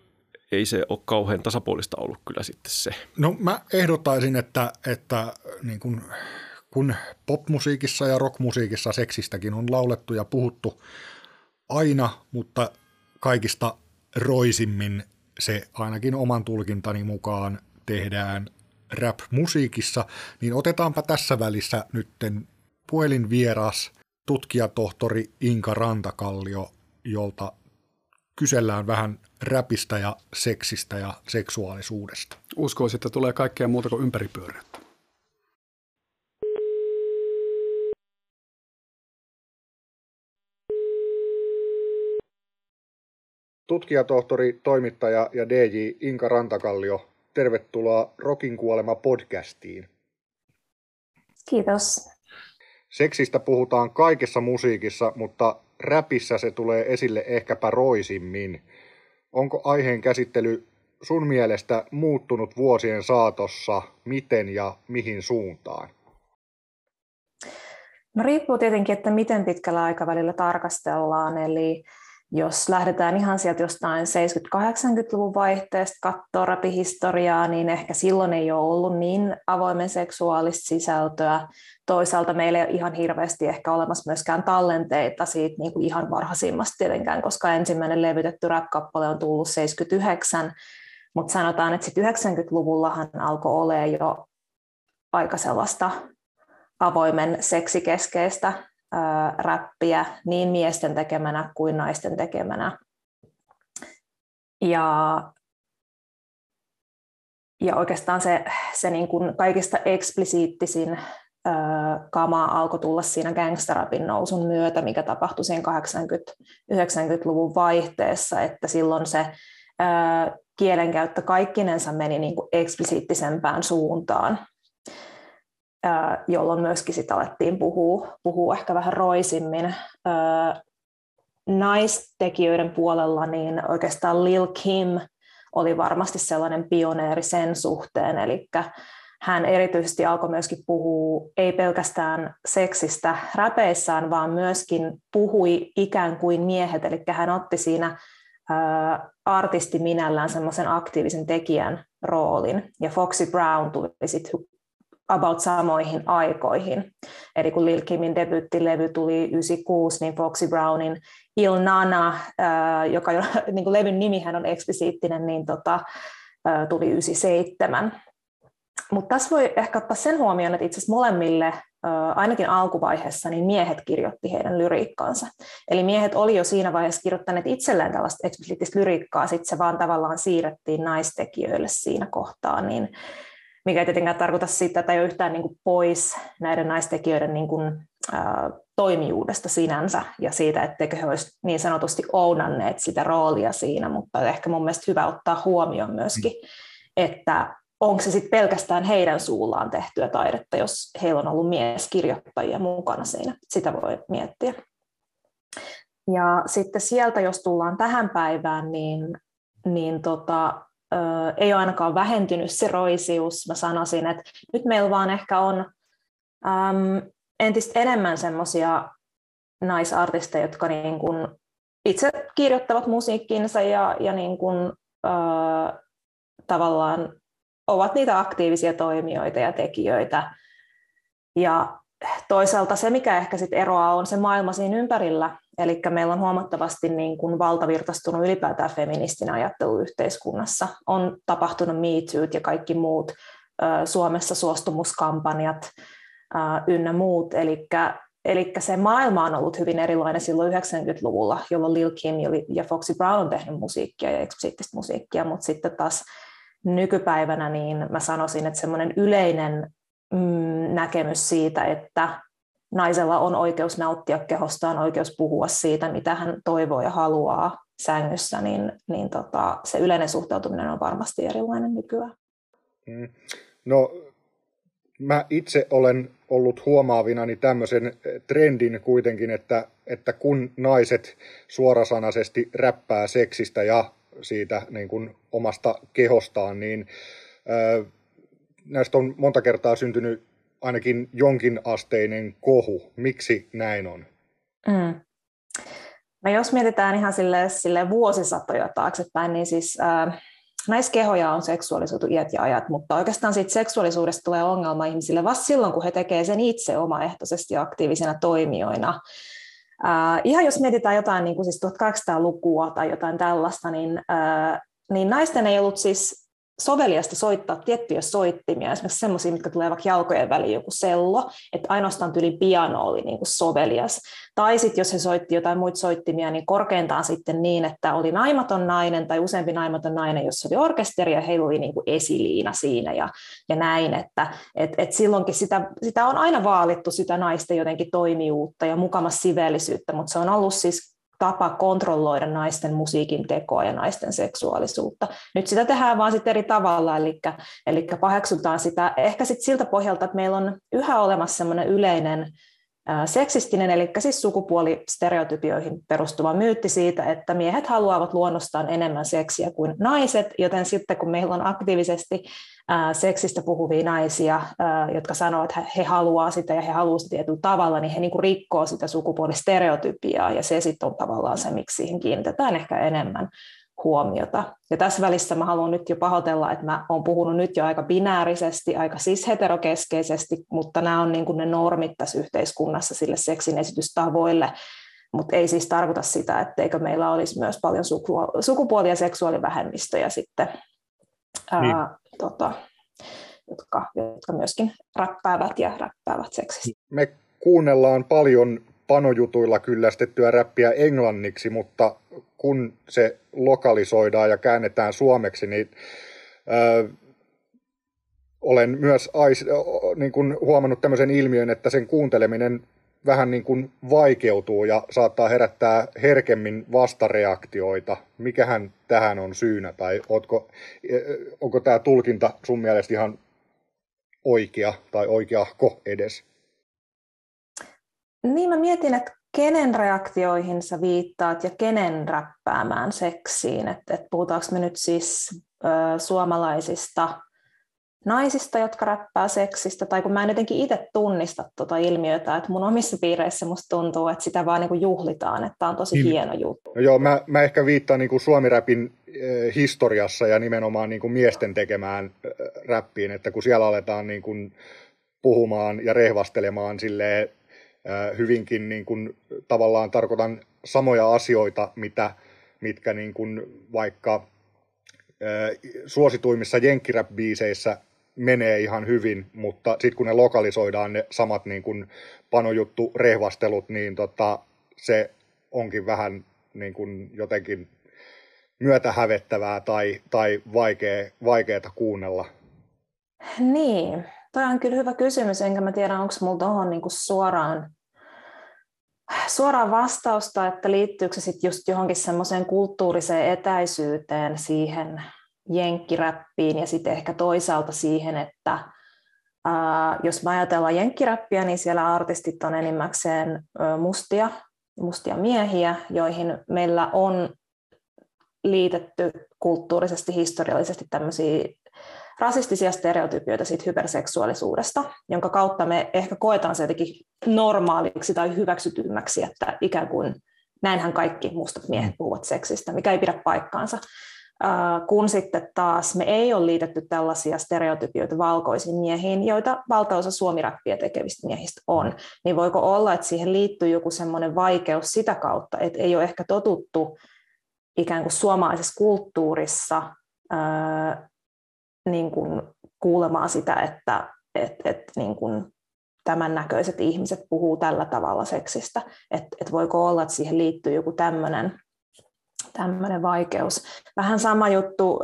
ei se ole kauhean tasapuolista ollut kyllä sitten se. No mä ehdottaisin, että, että niin kuin, kun popmusiikissa ja rockmusiikissa seksistäkin on laulettu ja puhuttu aina, mutta kaikista roisimmin se ainakin oman tulkintani mukaan tehdään rap-musiikissa, niin otetaanpa tässä välissä nytten puhelinvieras tutkijatohtori Inka Rantakallio, jolta kysellään vähän räpistä ja seksistä ja seksuaalisuudesta. Uskoisin, että tulee kaikkea muuta kuin ympäripyöreitä. Tutkijatohtori, toimittaja ja DJ Inka Rantakallio, tervetuloa Rokin kuolema podcastiin. Kiitos. Seksistä puhutaan kaikessa musiikissa, mutta räpissä se tulee esille ehkäpä roisimmin. Onko aiheen käsittely sun mielestä muuttunut vuosien saatossa, miten ja mihin suuntaan? No riippuu tietenkin, että miten pitkällä aikavälillä tarkastellaan, eli jos lähdetään ihan sieltä jostain 70-80-luvun vaihteesta katsoa rapihistoriaa, niin ehkä silloin ei ole ollut niin avoimen seksuaalista sisältöä. Toisaalta meillä ei ole ihan hirveästi ehkä olemassa myöskään tallenteita siitä niin kuin ihan varhaisimmasta tietenkään, koska ensimmäinen levytetty rap-kappale on tullut 79, mutta sanotaan, että sitten 90-luvullahan alkoi olla jo aika sellaista avoimen seksikeskeistä räppiä niin miesten tekemänä kuin naisten tekemänä. Ja, ja oikeastaan se, se niin kuin kaikista eksplisiittisin kama alkoi tulla siinä gangsterapin nousun myötä, mikä tapahtui sen 80-90-luvun vaihteessa, että silloin se kielenkäyttö kaikkinensa meni niin kuin eksplisiittisempään suuntaan jolloin myöskin sit alettiin puhua, puhua ehkä vähän roisimmin. Naistekijöiden puolella niin oikeastaan Lil Kim oli varmasti sellainen pioneeri sen suhteen, eli hän erityisesti alkoi myöskin puhua ei pelkästään seksistä räpeissään, vaan myöskin puhui ikään kuin miehet, eli hän otti siinä artisti minällään semmoisen aktiivisen tekijän roolin. Ja Foxy Brown tuli sitten about samoihin aikoihin. Eli kun Lil Kimin debyyttilevy tuli 96, niin Foxy Brownin Il Nana, joka jo, *laughs* niin kuin levyn nimihän on eksplisiittinen, niin tota, tuli 97. Mutta tässä voi ehkä ottaa sen huomioon, että itse asiassa molemmille, ainakin alkuvaiheessa, niin miehet kirjoitti heidän lyriikkaansa. Eli miehet oli jo siinä vaiheessa kirjoittaneet itselleen tällaista eksplisiittistä lyriikkaa, sitten se vaan tavallaan siirrettiin naistekijöille siinä kohtaa, niin mikä ei tietenkään tarkoita sitä, että ei ole yhtään niin kuin pois näiden naistekijöiden niin kuin, ää, toimijuudesta sinänsä ja siitä, etteikö he olisi niin sanotusti ounanneet sitä roolia siinä, mutta ehkä mun mielestä hyvä ottaa huomioon myöskin, että onko se sitten pelkästään heidän suullaan tehtyä taidetta, jos heillä on ollut mieskirjoittajia mukana siinä. Sitä voi miettiä. Ja sitten sieltä, jos tullaan tähän päivään, niin, niin tota, ei ole ainakaan vähentynyt se roisius. Mä sanoisin, että nyt meillä vaan ehkä on äm, entistä enemmän semmoisia naisartisteja, jotka niin kuin itse kirjoittavat musiikkinsa ja, ja niin kuin, äh, tavallaan ovat niitä aktiivisia toimijoita ja tekijöitä. Ja toisaalta se, mikä ehkä sit eroaa, on se maailma siinä ympärillä. Eli meillä on huomattavasti niin kuin valtavirtaistunut ylipäätään feministinen ajattelu yhteiskunnassa. On tapahtunut Too ja kaikki muut Suomessa suostumuskampanjat ynnä muut. Eli Eli se maailma on ollut hyvin erilainen silloin 90-luvulla, jolloin Lil Kim ja Foxy Brown on tehnyt musiikkia ja eksplisiittistä musiikkia, mutta sitten taas nykypäivänä niin mä sanoisin, että semmoinen yleinen mm, näkemys siitä, että naisella on oikeus nauttia kehostaan, oikeus puhua siitä, mitä hän toivoo ja haluaa sängyssä, niin, niin tota, se yleinen suhtautuminen on varmasti erilainen nykyään. Mm. No, mä itse olen ollut huomaavinani tämmöisen trendin kuitenkin, että, että kun naiset suorasanaisesti räppää seksistä ja siitä niin kuin omasta kehostaan, niin näistä on monta kertaa syntynyt ainakin jonkin asteinen kohu. Miksi näin on? Mm. No jos mietitään ihan sille, sille vuosisatoja taaksepäin, niin siis äh, naiskehoja on seksuaalisuutu iät ja ajat, mutta oikeastaan siitä seksuaalisuudesta tulee ongelma ihmisille vasta silloin, kun he tekevät sen itse omaehtoisesti aktiivisena toimijoina. Äh, ihan jos mietitään jotain niin kuin siis 1800-lukua tai jotain tällaista, niin, äh, niin naisten ei ollut siis soveliasta soittaa tiettyjä soittimia, esimerkiksi sellaisia, mitkä tulee vaikka jalkojen väliin joku sello, että ainoastaan tyli piano oli niin kuin sovelias. Tai sitten jos he soitti jotain muita soittimia, niin korkeintaan sitten niin, että oli naimaton nainen tai useampi naimaton nainen, jossa oli orkesteri ja heillä oli niin kuin esiliina siinä ja, ja näin, että et, et silloinkin sitä, sitä on aina vaalittu sitä naisten jotenkin toimijuutta ja mukamassa siveellisyyttä, mutta se on ollut siis tapa kontrolloida naisten musiikin tekoa ja naisten seksuaalisuutta. Nyt sitä tehdään vaan sitten eri tavalla, eli, eli paheksutaan sitä ehkä sit siltä pohjalta, että meillä on yhä olemassa sellainen yleinen seksistinen, eli siis sukupuolistereotypioihin perustuva myytti siitä, että miehet haluavat luonnostaan enemmän seksiä kuin naiset, joten sitten kun meillä on aktiivisesti seksistä puhuvia naisia, jotka sanoo, että he haluaa sitä ja he haluavat sitä tietyllä tavalla, niin he niin kuin rikkoo sitä sukupuolistereotypiaa, ja se sitten on tavallaan se, miksi siihen kiinnitetään ehkä enemmän huomiota. Ja tässä välissä mä haluan nyt jo pahoitella, että mä oon puhunut nyt jo aika binäärisesti, aika cis-heterokeskeisesti, mutta nämä on niin kuin ne normit tässä yhteiskunnassa sille seksin esitystavoille, mutta ei siis tarkoita sitä, etteikö meillä olisi myös paljon sukupuoli- ja seksuaalivähemmistöjä sitten, niin. ää, tota, jotka, jotka myöskin räppäävät ja räppäävät seksistä. Me kuunnellaan paljon panojutuilla kyllästettyä räppiä englanniksi, mutta kun se lokalisoidaan ja käännetään suomeksi, niin ö, olen myös ais, niin kuin huomannut tämmöisen ilmiön, että sen kuunteleminen vähän niin kuin vaikeutuu ja saattaa herättää herkemmin vastareaktioita. Mikähän tähän on syynä tai ootko, onko tämä tulkinta sun mielestä ihan oikea tai oikeahko edes? Niin mä mietin, että kenen reaktioihin sä viittaat ja kenen räppäämään seksiin. Että et puhutaanko me nyt siis ö, suomalaisista naisista, jotka räppää seksistä, tai kun mä en jotenkin itse tunnista tuota ilmiötä, että mun omissa piireissä musta tuntuu, että sitä vaan niin juhlitaan, että on tosi niin. hieno juttu. No joo, mä, mä ehkä viittaan niin suomiräpin äh, historiassa ja nimenomaan niin kuin miesten tekemään äh, räppiin, että kun siellä aletaan niin kuin puhumaan ja rehvastelemaan silleen hyvinkin niin kuin, tavallaan tarkoitan samoja asioita, mitä, mitkä niin kuin, vaikka suosituimmissa jenkkirap-biiseissä menee ihan hyvin, mutta sitten kun ne lokalisoidaan ne samat niin kuin panojuttu rehvastelut, niin tota, se onkin vähän niin kuin jotenkin myötähävettävää tai, tai vaikea, vaikeata kuunnella. Niin, toi on kyllä hyvä kysymys, enkä mä tiedä, onko mulla tuohon niinku suoraan suoraan vastausta, että liittyykö se sitten just johonkin semmoiseen kulttuuriseen etäisyyteen siihen jenkkiräppiin ja sitten ehkä toisaalta siihen, että ää, jos me ajatellaan jenkkiräppiä, niin siellä artistit on enimmäkseen mustia, mustia miehiä, joihin meillä on liitetty kulttuurisesti, historiallisesti tämmöisiä rasistisia stereotypioita siitä hyperseksuaalisuudesta, jonka kautta me ehkä koetaan se jotenkin normaaliksi tai hyväksytymmäksi, että ikään kuin näinhän kaikki mustat miehet mm. puhuvat seksistä, mikä ei pidä paikkaansa. Kun sitten taas me ei ole liitetty tällaisia stereotypioita valkoisiin miehiin, joita valtaosa suomiräppiä tekevistä miehistä on, niin voiko olla, että siihen liittyy joku semmoinen vaikeus sitä kautta, että ei ole ehkä totuttu ikään kuin suomalaisessa kulttuurissa niin kuin kuulemaan sitä, että et, et, niin kuin tämän näköiset ihmiset puhuu tällä tavalla seksistä. Että et voiko olla, että siihen liittyy joku tämmöinen tämmöinen vaikeus. Vähän sama juttu,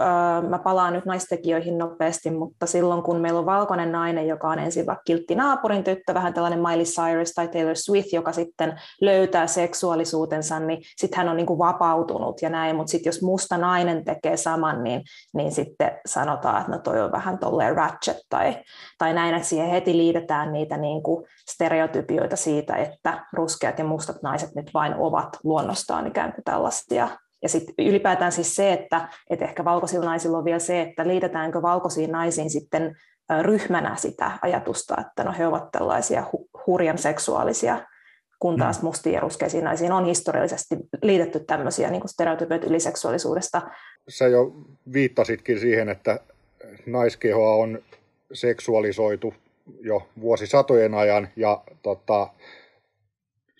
mä palaan nyt naistekijöihin nopeasti, mutta silloin kun meillä on valkoinen nainen, joka on ensin vaikka kiltti naapurin tyttö, vähän tällainen Miley Cyrus tai Taylor Swift, joka sitten löytää seksuaalisuutensa, niin sitten hän on niin kuin vapautunut ja näin, mutta sitten jos musta nainen tekee saman, niin, niin sitten sanotaan, että no toi on vähän tolleen ratchet tai, tai näin, että siihen heti liitetään niitä niin kuin stereotypioita siitä, että ruskeat ja mustat naiset nyt vain ovat luonnostaan ikään kuin tällaisia ja sitten ylipäätään siis se, että, että ehkä valkoisilla naisilla on vielä se, että liitetäänkö valkoisiin naisiin sitten ryhmänä sitä ajatusta, että no he ovat tällaisia hu- hurjan seksuaalisia, kun taas mm. mustiin ja ruskeisiin naisiin on historiallisesti liitetty tämmöisiä niin stereotypioita yliseksuaalisuudesta. Sä jo viittasitkin siihen, että naiskehoa on seksuaalisoitu jo vuosisatojen ajan ja tota,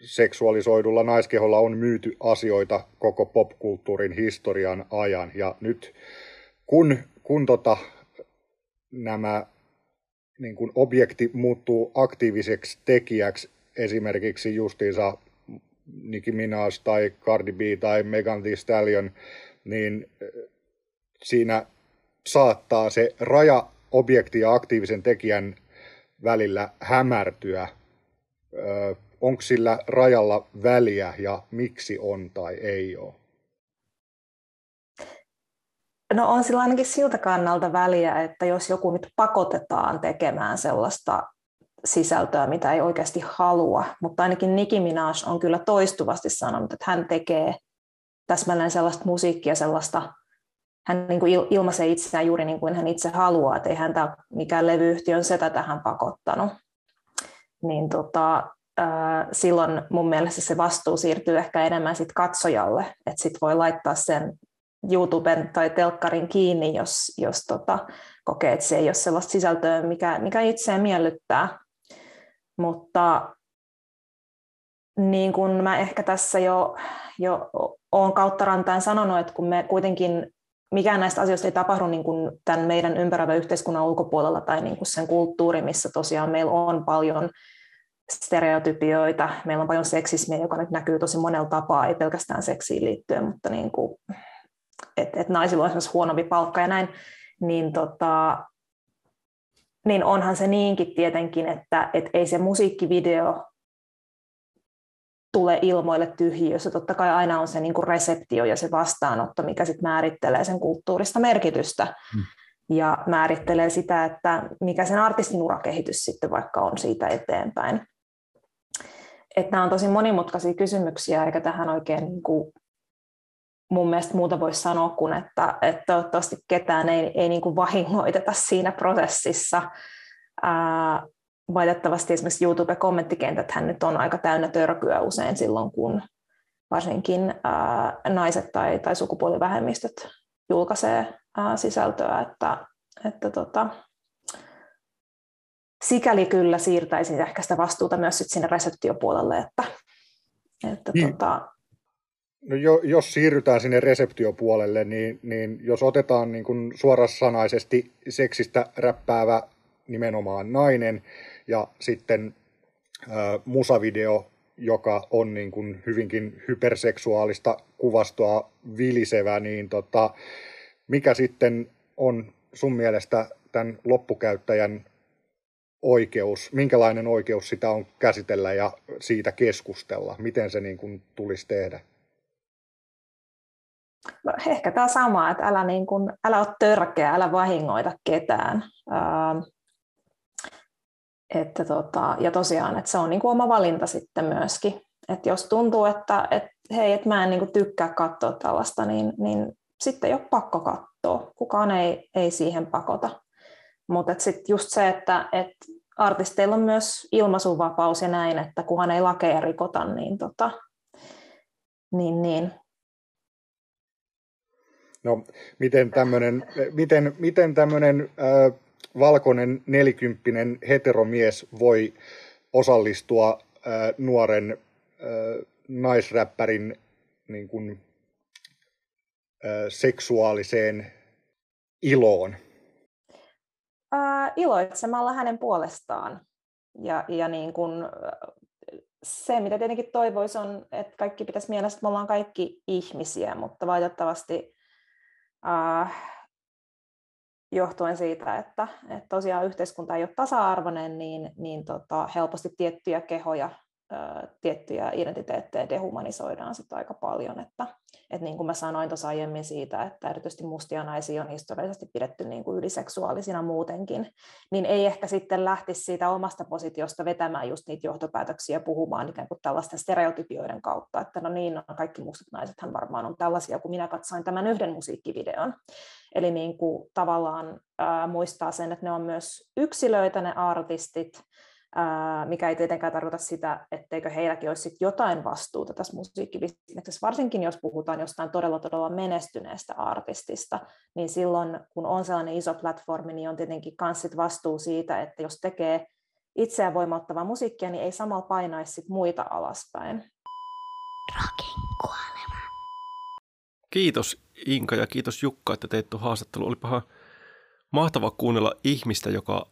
seksuaalisoidulla naiskeholla on myyty asioita koko popkulttuurin historian ajan. Ja nyt kun, kun tota, nämä niin kun objekti muuttuu aktiiviseksi tekijäksi, esimerkiksi justiinsa Nicki Minaj tai Cardi B tai Megan Thee Stallion, niin siinä saattaa se raja objekti ja aktiivisen tekijän välillä hämärtyä onko sillä rajalla väliä ja miksi on tai ei ole? No on sillä ainakin siltä kannalta väliä, että jos joku nyt pakotetaan tekemään sellaista sisältöä, mitä ei oikeasti halua, mutta ainakin Nicki Minaj on kyllä toistuvasti sanonut, että hän tekee täsmälleen sellaista musiikkia, sellaista, hän niin kuin ilmaisee itseään juuri niin kuin hän itse haluaa, että ei häntä mikään levyyhtiön setä tähän pakottanut. Niin tota, silloin mun mielestä se vastuu siirtyy ehkä enemmän sit katsojalle, että sit voi laittaa sen YouTuben tai telkkarin kiinni, jos, jos tota, kokee, että se ei ole sellaista sisältöä, mikä, mikä itseään miellyttää. Mutta niin kuin mä ehkä tässä jo, jo olen kautta rantain sanonut, että kun me kuitenkin mikään näistä asioista ei tapahdu niin kuin tämän meidän ympäröivän yhteiskunnan ulkopuolella tai niin kuin sen kulttuuri, missä tosiaan meillä on paljon stereotypioita, meillä on paljon seksismiä, joka nyt näkyy tosi monella tapaa, ei pelkästään seksiin liittyen, mutta niin kuin, että et naisilla on esimerkiksi huonompi palkka ja näin, niin, tota, niin onhan se niinkin tietenkin, että et ei se musiikkivideo tule ilmoille tyhjiössä. Totta kai aina on se niin kuin reseptio ja se vastaanotto, mikä sit määrittelee sen kulttuurista merkitystä. Hmm. Ja määrittelee sitä, että mikä sen artistin urakehitys sitten vaikka on siitä eteenpäin. Että nämä on tosi monimutkaisia kysymyksiä, eikä tähän oikein niin kuin mun mielestä muuta voi sanoa kuin, että, että toivottavasti ketään ei, ei niin kuin vahingoiteta siinä prosessissa. Ää, valitettavasti esimerkiksi YouTube-kommenttikentät hän nyt on aika täynnä törkyä usein silloin, kun varsinkin ää, naiset tai, tai sukupuolivähemmistöt julkaisee ää, sisältöä, että, että tota, sikäli kyllä siirtäisin ehkä sitä vastuuta myös sit sinne reseptiopuolelle, että, että niin. tota, No jo, jos siirrytään sinne reseptiopuolelle, niin, niin jos otetaan niin kuin suorasanaisesti seksistä räppäävä nimenomaan nainen ja sitten ä, musavideo, joka on niin kuin hyvinkin hyperseksuaalista kuvastoa vilisevä, niin tota, mikä sitten on sun mielestä tämän loppukäyttäjän oikeus, minkälainen oikeus sitä on käsitellä ja siitä keskustella, miten se niin kuin tulisi tehdä? No, ehkä tämä sama, että älä, niin kuin, älä ole törkeä, älä vahingoita ketään. Ähm, että tota, ja tosiaan, että se on niin kuin oma valinta sitten myöskin. Että jos tuntuu, että et, hei, että mä en niin kuin tykkää katsoa tällaista, niin, niin sitten ei ole pakko katsoa. Kukaan ei, ei siihen pakota. Mutta sitten just se, että et artisteilla on myös ilmaisuvapaus ja näin, että kunhan ei lakeja rikota, niin, tota, niin, niin No, miten tämmöinen miten, miten äh, valkoinen nelikymppinen heteromies voi osallistua äh, nuoren äh, naisräppärin niin kuin, äh, seksuaaliseen iloon? Äh, iloitsemalla hänen puolestaan. Ja, ja niin kuin, se, mitä tietenkin toivoisi, on, että kaikki pitäisi mielessä, että me ollaan kaikki ihmisiä, mutta valitettavasti äh, johtuen siitä, että, että tosiaan yhteiskunta ei ole tasa-arvoinen, niin, niin tota, helposti tiettyjä kehoja tiettyjä identiteettejä dehumanisoidaan sitten aika paljon. Että, että niin kuin mä sanoin tuossa aiemmin siitä, että erityisesti mustia naisia on historiallisesti pidetty niin kuin yliseksuaalisina muutenkin, niin ei ehkä sitten lähtisi siitä omasta positiosta vetämään just niitä johtopäätöksiä puhumaan ikään kuin tällaisten stereotypioiden kautta, että no niin, no kaikki mustat naisethan varmaan on tällaisia, kun minä katsoin tämän yhden musiikkivideon. Eli niin kuin tavallaan ää, muistaa sen, että ne on myös yksilöitä ne artistit, mikä ei tietenkään tarkoita sitä, etteikö heilläkin olisi sit jotain vastuuta tässä musiikkibisneksessä, varsinkin jos puhutaan jostain todella todella menestyneestä artistista, niin silloin kun on sellainen iso platformi, niin on tietenkin myös vastuu siitä, että jos tekee itseään voimauttavaa musiikkia, niin ei samalla painaisi sit muita alaspäin. Rockin kuolema. Kiitos Inka ja kiitos Jukka, että teit tuon haastattelu. Olipahan mahtava kuunnella ihmistä, joka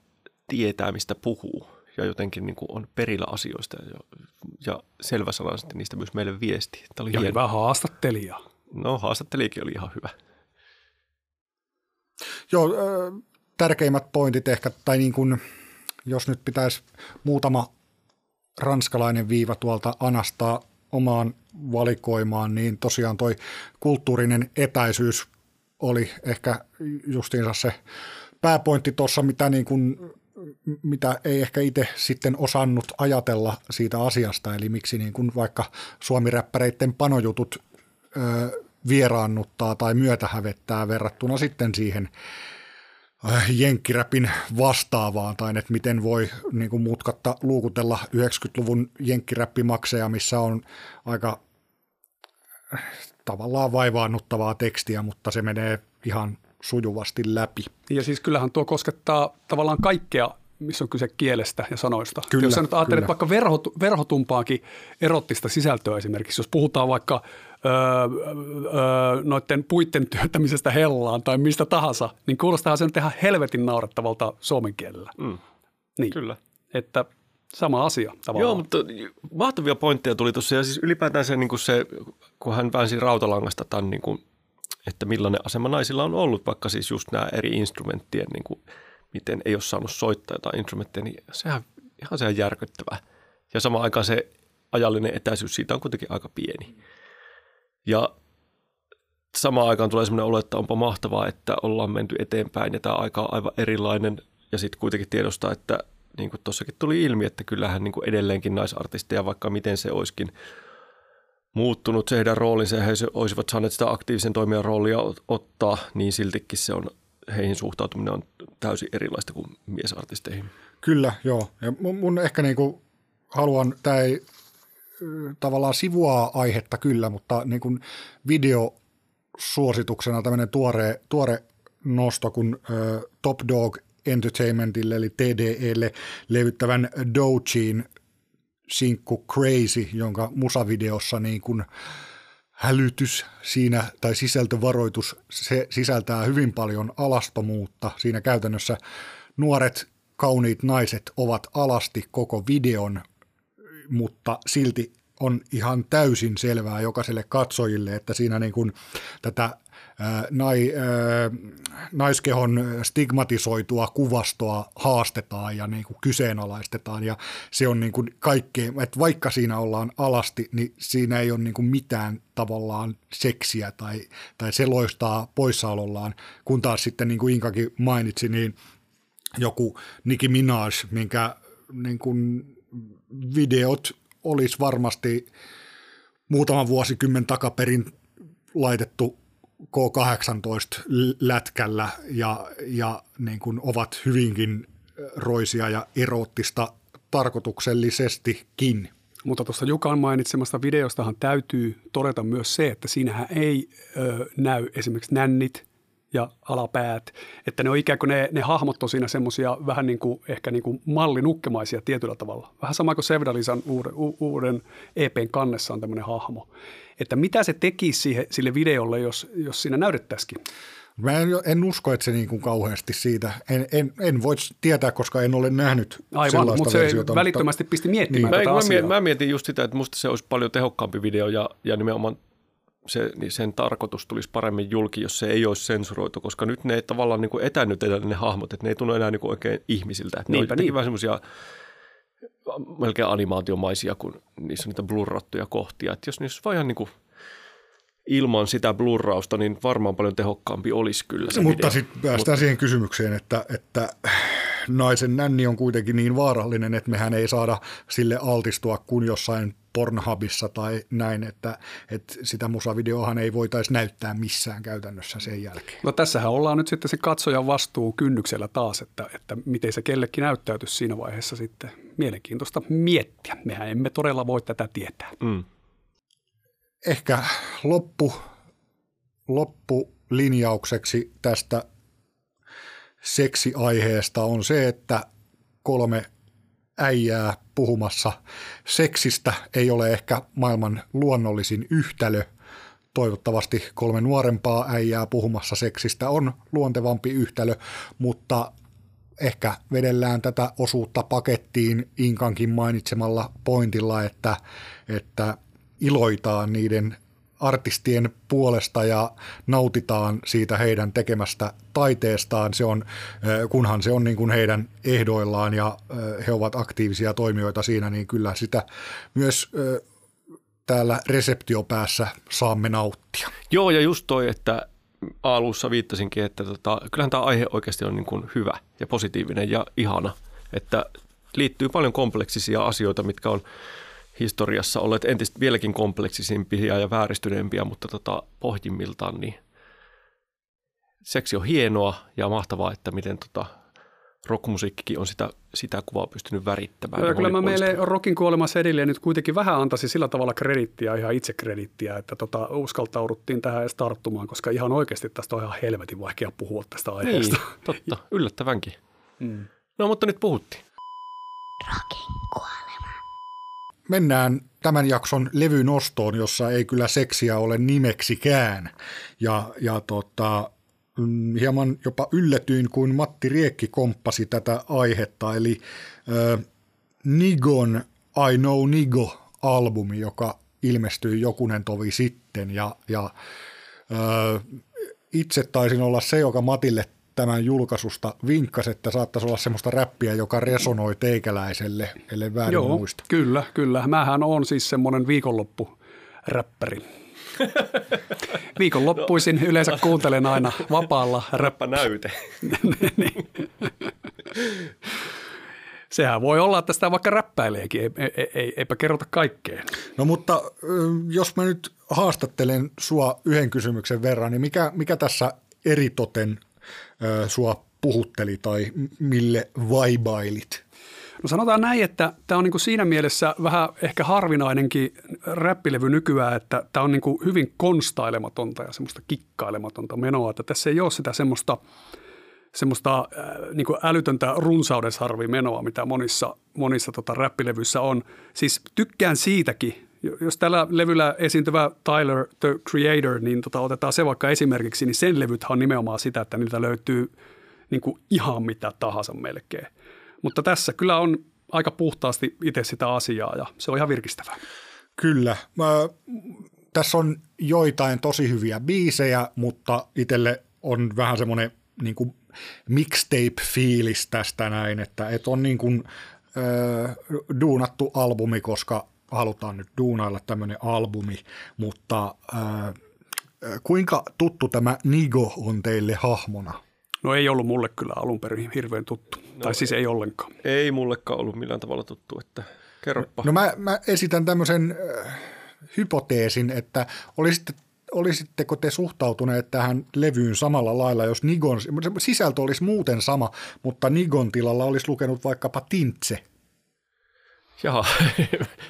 tietää, mistä puhuu ja jotenkin niin kuin on perillä asioista ja, ja selväsanaisesti niistä myös meille viesti. Tämä oli ja hieno. hyvä haastattelija. No haastattelijakin oli ihan hyvä. Joo, tärkeimmät pointit ehkä, tai niin kuin, jos nyt pitäisi muutama ranskalainen viiva tuolta anastaa omaan valikoimaan, niin tosiaan toi kulttuurinen etäisyys oli ehkä justiinsa se pääpointti tuossa, mitä niin kuin mitä ei ehkä itse sitten osannut ajatella siitä asiasta, eli miksi niin kuin vaikka suomiräppäreiden panojutut ö, vieraannuttaa tai myötähävettää verrattuna sitten siihen jenkkiräpin vastaavaan, tai että miten voi niin kuin mutkatta luukutella 90-luvun jenkkiräppimakseja, missä on aika tavallaan vaivaannuttavaa tekstiä, mutta se menee ihan sujuvasti läpi. Ja siis kyllähän tuo koskettaa tavallaan kaikkea, missä on kyse kielestä ja sanoista. Kyllä, jos sä nyt ajattelet kyllä. vaikka verhot, verhotumpaakin erottista sisältöä esimerkiksi, jos puhutaan vaikka öö, öö, noiden puitten työttämisestä hellaan tai mistä tahansa, niin kuulostaa se nyt ihan helvetin naurettavalta suomen kielellä. Mm. Niin, Kyllä. että sama asia tavallaan. Joo, mutta mahtavia pointteja tuli tuossa ja siis ylipäätään se, niin kuin se kun hän väänsi rautalangasta tämän, niin kuin, että millainen asema naisilla on ollut, vaikka siis just nämä eri instrumenttien, niin kuin, miten ei ole saanut soittaa jotain instrumentteja, niin sehän ihan sehän järkyttävää. Ja samaan aikaan se ajallinen etäisyys siitä on kuitenkin aika pieni. Ja samaan aikaan tulee sellainen olo, että onpa mahtavaa, että ollaan menty eteenpäin ja tämä aika on aivan erilainen. Ja sitten kuitenkin tiedostaa, että niin kuin tuossakin tuli ilmi, että kyllähän niin kuin edelleenkin naisartisteja, vaikka miten se olisikin muuttunut se heidän roolinsa ja he olisivat saaneet sitä aktiivisen toimijan roolia ot- ottaa, niin siltikin se on, heihin suhtautuminen on täysin erilaista kuin miesartisteihin. Kyllä, joo. Ja mun, ehkä niinku haluan, tämä ei tavallaan sivua aihetta kyllä, mutta niin kuin videosuosituksena tämmöinen tuore, tuore nosto, kun ö, Top Dog Entertainmentille eli TDElle levyttävän Dojiin sinkku Crazy, jonka musavideossa niin kuin hälytys siinä tai sisältövaroitus, se sisältää hyvin paljon alastomuutta. Siinä käytännössä nuoret kauniit naiset ovat alasti koko videon, mutta silti on ihan täysin selvää jokaiselle katsojille, että siinä niin kuin tätä nai, naiskehon stigmatisoitua kuvastoa haastetaan ja niin kuin kyseenalaistetaan. Ja se on niin kuin kaikkea, että vaikka siinä ollaan alasti, niin siinä ei ole niin kuin mitään tavallaan seksiä tai, tai se loistaa poissaolollaan, kun taas sitten niin kuin Inkakin mainitsi, niin joku Nicki Minaj, minkä niin kuin videot olisi varmasti muutama vuosikymmen takaperin laitettu K18-lätkällä ja, ja niin kuin ovat hyvinkin roisia ja eroottista tarkoituksellisestikin. Mutta tuosta Jukan mainitsemasta videostahan täytyy todeta myös se, että siinähän ei ö, näy esimerkiksi nännit ja alapäät, että ne on ikään kuin ne, ne hahmot on siinä semmoisia vähän niin kuin ehkä niin kuin mallinukkemaisia tietyllä tavalla. Vähän sama kuin Sevdalisan uuden, uuden EPn kannessa on tämmöinen hahmo. Että mitä se tekisi siihen, sille videolle, jos, jos siinä näytettäisikin? Mä en, en usko, että se niin kuin kauheasti siitä, en, en, en voi tietää, koska en ole nähnyt Aivan, sellaista mutta se versiota. välittömästi pisti miettimään Mä, tätä mä, asiaa. mietin, mä mietin just sitä, että musta se olisi paljon tehokkaampi video ja, ja nimenomaan se, niin sen tarkoitus tulisi paremmin julki, jos se ei olisi sensuroitu, koska nyt ne tavallaan niin kuin etännytetään ne hahmot, että ne ei tunnu enää niin kuin oikein ihmisiltä. Että ne on Niinpä niin. vähän semmoisia melkein animaatiomaisia, kun niissä on niitä blurrattuja kohtia. Että jos niissä vaan ihan niin kuin ilman sitä blurrausta, niin varmaan paljon tehokkaampi olisi kyllä se Mutta sitten päästään siihen kysymykseen, että, että naisen nänni on kuitenkin niin vaarallinen, että mehän ei saada sille altistua kuin jossain Pornhubissa tai näin, että, että sitä musavideohan ei voitaisi näyttää missään käytännössä sen jälkeen. No tässähän ollaan nyt sitten se katsojan vastuu kynnyksellä taas, että, että miten se kellekin näyttäytyisi siinä vaiheessa sitten. Mielenkiintoista miettiä. Mehän emme todella voi tätä tietää. Mm. Ehkä loppu, loppulinjaukseksi tästä seksiaiheesta on se, että kolme äijää puhumassa seksistä ei ole ehkä maailman luonnollisin yhtälö. Toivottavasti kolme nuorempaa äijää puhumassa seksistä on luontevampi yhtälö, mutta ehkä vedellään tätä osuutta pakettiin Inkankin mainitsemalla pointilla, että, että iloitaan niiden artistien puolesta ja nautitaan siitä heidän tekemästä taiteestaan, se on, kunhan se on niin kuin heidän ehdoillaan ja he ovat aktiivisia toimijoita siinä, niin kyllä sitä myös täällä reseptiopäässä saamme nauttia. Joo, ja just toi, että alussa viittasinkin, että tota, kyllähän tämä aihe oikeasti on niin kuin hyvä ja positiivinen ja ihana. Että liittyy paljon kompleksisia asioita, mitkä on historiassa olleet entistä vieläkin kompleksisimpia ja vääristyneempiä, mutta tota, pohjimmiltaan niin seksi on hienoa ja mahtavaa, että miten tota, rockmusiikkikin on sitä, sitä kuvaa pystynyt värittämään. Ja kyllä mä meille rockin kuolemassa edelleen nyt kuitenkin vähän antaisin sillä tavalla kredittiä, ihan itse kredittiä, että tota, uskaltauduttiin tähän edes tarttumaan, koska ihan oikeasti tästä on ihan helvetin vaikea puhua tästä aiheesta. Niin, totta, *laughs* yllättävänkin. Mm. No mutta nyt puhuttiin. Rockin kuolema. Mennään tämän jakson levynostoon, jossa ei kyllä seksiä ole nimeksikään. Ja, ja tota, Mm, hieman jopa yllätyin, kuin Matti Riekki komppasi tätä aihetta, eli äh, Nigon I Know Nigo-albumi, joka ilmestyi jokunen tovi sitten, ja, ja äh, itse taisin olla se, joka Matille tämän julkaisusta vinkkasi, että saattaisi olla semmoista räppiä, joka resonoi teikäläiselle, ellei väärin Joo, muista. kyllä, kyllä. Mähän on siis semmoinen viikonloppu räppäri. *laughs* Viikonloppuisin no. yleensä kuuntelen aina vapaalla. Räppä näyte. niin. *laughs* Sehän voi olla, että sitä vaikka räppäileekin, ei, ei, ei, eipä kerrota kaikkeen. No mutta jos mä nyt haastattelen sua yhden kysymyksen verran, niin mikä, mikä tässä eritoten sua puhutteli tai mille vaibailit? No sanotaan näin, että tämä on niin siinä mielessä vähän ehkä harvinainenkin räppilevy nykyään, että tämä on niin hyvin konstailematonta ja semmoista kikkailematonta menoa, että tässä ei ole sitä semmoista, semmoista äh, niin älytöntä runsaudensharvimenoa, mitä monissa, monissa tota räppilevyissä on. Siis tykkään siitäkin, jos tällä levyllä esiintyvä Tyler the Creator, niin tota, otetaan se vaikka esimerkiksi, niin sen levythän on nimenomaan sitä, että niiltä löytyy niin ihan mitä tahansa melkein. Mutta tässä kyllä on aika puhtaasti itse sitä asiaa ja se on ihan virkistävää. Kyllä. Mä, tässä on joitain tosi hyviä biisejä, mutta itselle on vähän semmoinen niin kuin mixtape-fiilis tästä näin, että et on niin kuin, äh, duunattu albumi, koska halutaan nyt duunailla tämmöinen albumi, mutta äh, kuinka tuttu tämä Nigo on teille hahmona? No ei ollut mulle kyllä alun perin hirveän tuttu, no, tai siis ei ollenkaan. Ei mullekaan ollut millään tavalla tuttu, että kerropa. No mä, mä esitän tämmöisen äh, hypoteesin, että olisitte olisitteko te suhtautuneet tähän levyyn samalla lailla, jos Nigon, sisältö olisi muuten sama, mutta Nigon tilalla olisi lukenut vaikkapa Tintse? Jaa.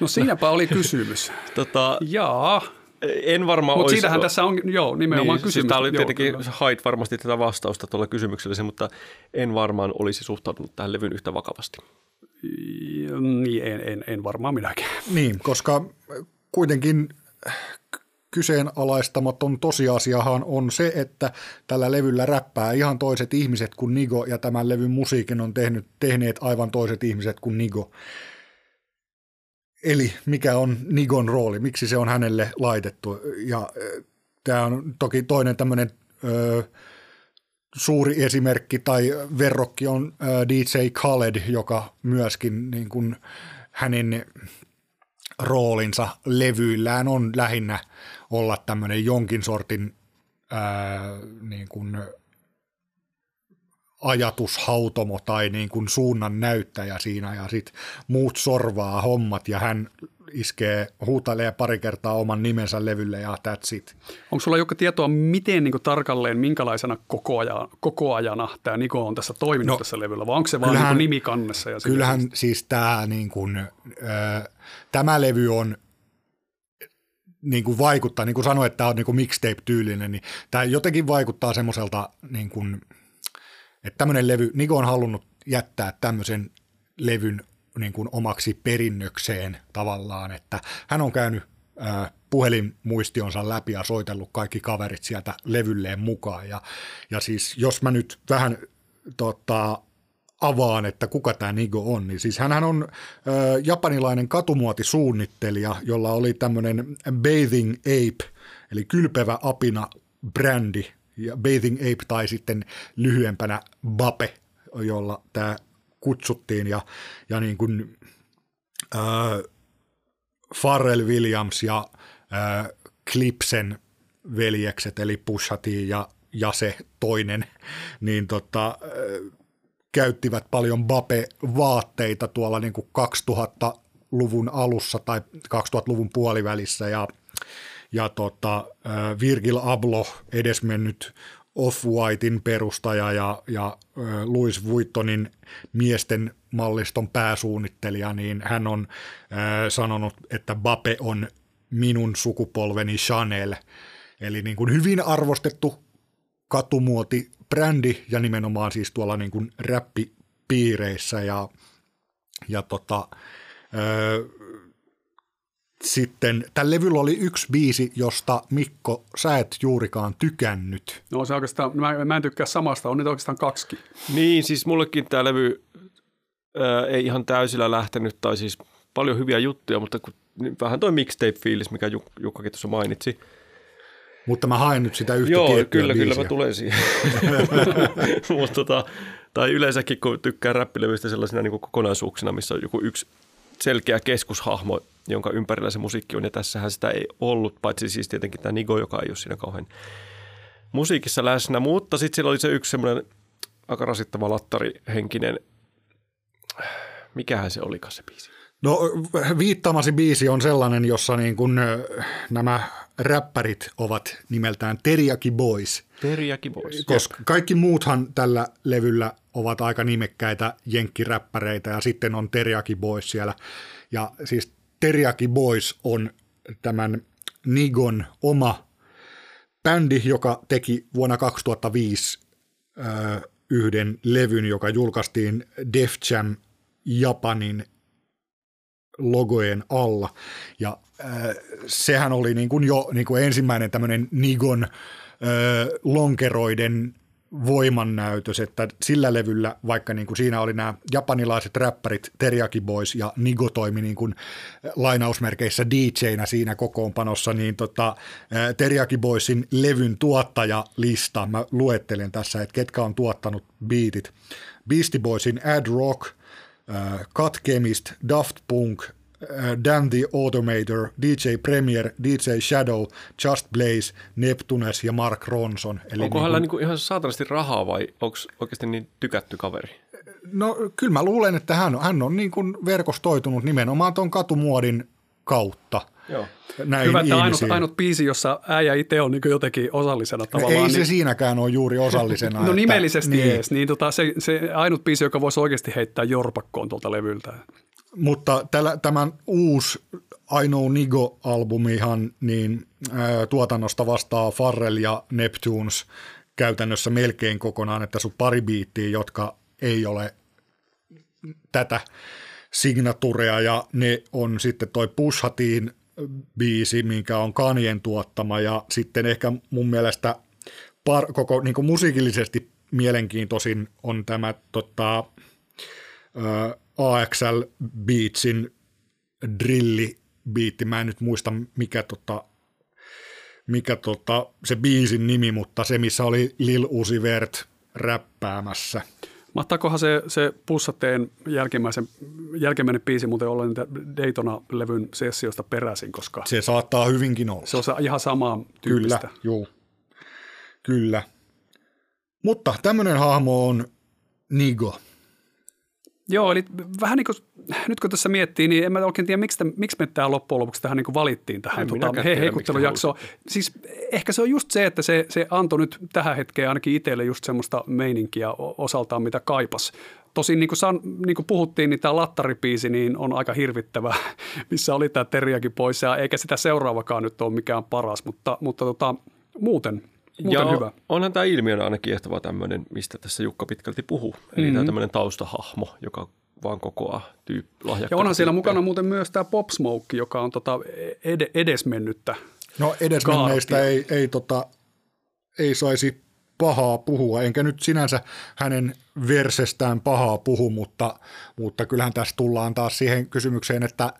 No siinäpä oli kysymys. tota, Jaa. En varmaan Mutta siitähän tässä on, joo, nimenomaan niin, siis kysymys. Siis tämä oli tietenkin, joo, hait varmasti tätä vastausta tuolla kysymyksellä, mutta en varmaan olisi suhtautunut tähän levyyn yhtä vakavasti. Niin, en, en, en varmaan minäkään. Niin, koska kuitenkin kyseenalaistamaton tosiasiahan on se, että tällä levyllä räppää ihan toiset ihmiset kuin Nigo, ja tämän levyn musiikin on tehnyt, tehneet aivan toiset ihmiset kuin Nigo. Eli mikä on Nigon rooli, miksi se on hänelle laitettu. Ja tämä on toki toinen tämmöinen suuri esimerkki tai verrokki on DJ Khaled, joka myöskin niin kuin hänen roolinsa levyillään on lähinnä olla tämmöinen jonkin sortin ää, niin kuin ajatushautomo tai niin kuin suunnan näyttäjä siinä ja sitten muut sorvaa hommat ja hän iskee, huutailee pari kertaa oman nimensä levylle ja that's it. Onko sulla joku tietoa, miten niin kuin tarkalleen, minkälaisena kokoajana, kokoajana tämä Niko on tässä toiminut no, tässä levyllä, vai onko se vaan niin nimikannessa? Ja kyllähän siis tämä, niin kuin, äh, tämä levy on niin kuin vaikuttaa, niin kuin sanoin, että tämä on niin kuin mixtape-tyylinen, niin tämä jotenkin vaikuttaa semmoiselta niin kuin – että tämmöinen levy, Niko on halunnut jättää tämmöisen levyn niin kuin omaksi perinnökseen tavallaan, että hän on käynyt ää, puhelinmuistionsa läpi ja soitellut kaikki kaverit sieltä levylleen mukaan. Ja, ja siis jos mä nyt vähän tota, avaan, että kuka tämä Nigo on, niin siis hän on ää, japanilainen katumuotisuunnittelija, jolla oli tämmöinen Bathing Ape, eli kylpevä apina brändi ja Bathing Ape tai sitten lyhyempänä Bape, jolla tämä kutsuttiin. Ja, ja niin kuin, äh, Pharrell Williams ja äh, Clipsen veljekset, eli Pusha T ja, ja se toinen, niin tota, äh, käyttivät paljon Bape-vaatteita tuolla niin kuin 2000-luvun alussa tai 2000-luvun puolivälissä. Ja, ja tota, Virgil Abloh, edesmennyt Off-Whitein perustaja ja, ja Louis Vuittonin miesten malliston pääsuunnittelija, niin hän on sanonut, että Bape on minun sukupolveni Chanel. Eli niin kuin hyvin arvostettu katumuoti brändi ja nimenomaan siis tuolla niin kuin räppipiireissä ja, ja tota, sitten tällä levyllä oli yksi biisi, josta Mikko, sä et juurikaan tykännyt. No se oikeastaan, mä, mä en tykkää samasta, on niitä oikeastaan kaksi. Niin, siis mullekin tämä levy ää, ei ihan täysillä lähtenyt, tai siis paljon hyviä juttuja, mutta kun, niin vähän toi mixtape-fiilis, mikä Juk- Jukkakin tuossa mainitsi. Mutta mä haen nyt sitä yhtä Joo, kyllä, biisiä. kyllä mä tulen siihen. *laughs* Mut tota, tai yleensäkin, kun tykkää räppilevyistä sellaisina niin kuin kokonaisuuksina, missä on joku yksi selkeä keskushahmo, jonka ympärillä se musiikki on, ja tässähän sitä ei ollut, paitsi siis tietenkin tämä Nigo, joka ei ole siinä kauhean musiikissa läsnä, mutta sitten siellä oli se yksi semmoinen aika rasittava lattarihenkinen, mikähän se olikaan se biisi? No viittamasi biisi on sellainen, jossa niin kun, nämä räppärit ovat nimeltään Teriyaki Boys. Teriyaki Boys. Koska kaikki muuthan tällä levyllä ovat aika nimekkäitä jenkkiräppäreitä ja sitten on Teriyaki Boys siellä. Ja siis Teriyaki Boys on tämän Nigon oma bändi, joka teki vuonna 2005 ö, yhden levyn, joka julkaistiin Def Jam Japanin logojen alla. Ja sehän oli niin kuin jo niin kuin ensimmäinen tämmöinen Nigon lonkeroiden voimannäytös, että sillä levyllä, vaikka niin kuin siinä oli nämä japanilaiset räppärit Teriyaki Boys ja Nigo toimi niin kuin lainausmerkeissä DJ-nä siinä kokoonpanossa, niin tota, Teriyaki Boysin levyn tuottajalista, mä luettelen tässä, että ketkä on tuottanut beatit. Beastie Boysin Ad Rock, Cut Chemist, Daft Punk, äh, Dan the Automator, DJ Premier, DJ Shadow, Just Blaze, Neptunes ja Mark Ronson. Eli Onko niin hänellä kuin, niinku ihan saatanasti rahaa vai onko oikeasti niin tykätty kaveri? No kyllä mä luulen, että hän on, hän on niin kuin verkostoitunut nimenomaan tuon katumuodin kautta Joo. näihin Hyvä, että ainut, ainut biisi, jossa äijä itse on niin jotenkin osallisena No tavallaan. ei se niin, siinäkään ole juuri osallisena. *laughs* no että- nimellisesti niin. ees, niin tota, se, se ainut biisi, joka voisi oikeasti heittää jorpakkoon tuolta levyltä. Mutta tällä, tämän uusi I Know Nigo-albumihan niin ää, tuotannosta vastaa Farrell ja Neptunes käytännössä melkein kokonaan, että sun pari biittiä, jotka ei ole tätä signaturea ja ne on sitten toi Pushatiin biisi, minkä on Kanien tuottama ja sitten ehkä mun mielestä par, koko niin musiikillisesti mielenkiintoisin on tämä tota, ää, AXL Beatsin drilli biitti. Mä en nyt muista mikä, tota, mikä tota, se biisin nimi, mutta se missä oli Lil Uzi Vert räppäämässä. Mahtaakohan se, se Pussateen jälkimmäisen, jälkimmäinen biisi muuten olla niitä Daytona-levyn sessiosta peräisin, koska Se saattaa hyvinkin olla. se on ihan samaa tyyppistä. Kyllä, juu. Kyllä. Mutta tämmöinen hahmo on Nigo. Joo, eli vähän niin kuin, nyt kun tässä miettii, niin en mä oikein tiedä, miksi, te- miksi me tämä loppujen lopuksi tähän niin kuin valittiin tähän tota, minäkään he, heikuttelujaksoon. Siis ehkä se on just se, että se, se antoi nyt tähän hetkeen ainakin itselle just semmoista meininkiä osaltaan, mitä kaipas. Tosin niin kuin, san, niin kuin puhuttiin, niin tämä lattaripiisi niin on aika hirvittävä, *laughs* missä oli tämä teriäkin pois, ja eikä sitä seuraavakaan nyt ole mikään paras, mutta, mutta tota, muuten, muuten ja hyvä. onhan tämä ilmiönä aina kiehtova tämmöinen, mistä tässä Jukka pitkälti puhuu. Eli Mhm. mm-hmm. tämä tämmöinen taustahahmo, joka vaan kokoaa tyyp, lahjakkaita Ja onhan siellä mukana muuten myös tämä Pop Smoke, joka on tota ed- edesmennyttä. No edesmenneistä Kaartia. ei, ei, tota, ei saisi pahaa puhua, enkä nyt sinänsä hänen versestään pahaa puhu, mutta, mutta kyllähän tässä tullaan taas siihen kysymykseen, että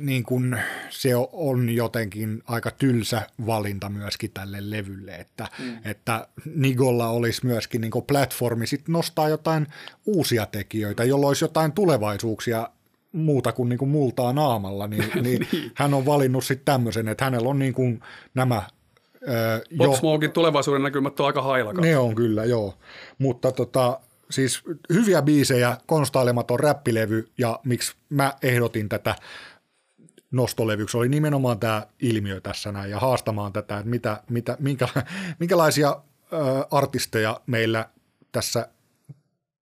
niin kun se on jotenkin aika tylsä valinta myöskin tälle levylle, että, mm. että Nigolla olisi myöskin niin platformi sit nostaa jotain uusia tekijöitä, jolloin olisi jotain tulevaisuuksia muuta kuin, niin kuin multaa naamalla, *laughs* niin, niin, hän on valinnut sitten tämmöisen, että hänellä on niin kuin nämä ö, Pop Smokein tulevaisuuden näkymät on aika hailakat. ne on kyllä, joo. Mutta tota, siis hyviä biisejä, konstailematon räppilevy ja miksi mä ehdotin tätä nostolevyksi oli nimenomaan tämä ilmiö tässä näin ja haastamaan tätä, että mitä, mitä, minkä, *laughs* minkälaisia ö, artisteja meillä tässä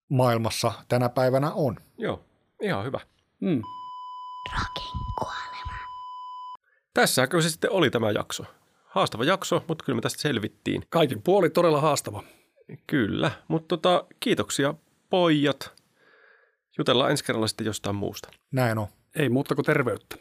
maailmassa tänä päivänä on. Joo, ihan hyvä. Mm. Rockin kuolema. Tässäkö se sitten oli tämä jakso? Haastava jakso, mutta kyllä me tästä selvittiin. Kaikin puoli todella haastava. Kyllä, mutta tota, kiitoksia pojat. Jutellaan ensi kerralla sitten jostain muusta. Näin on. Ei muuta kuin terveyttä.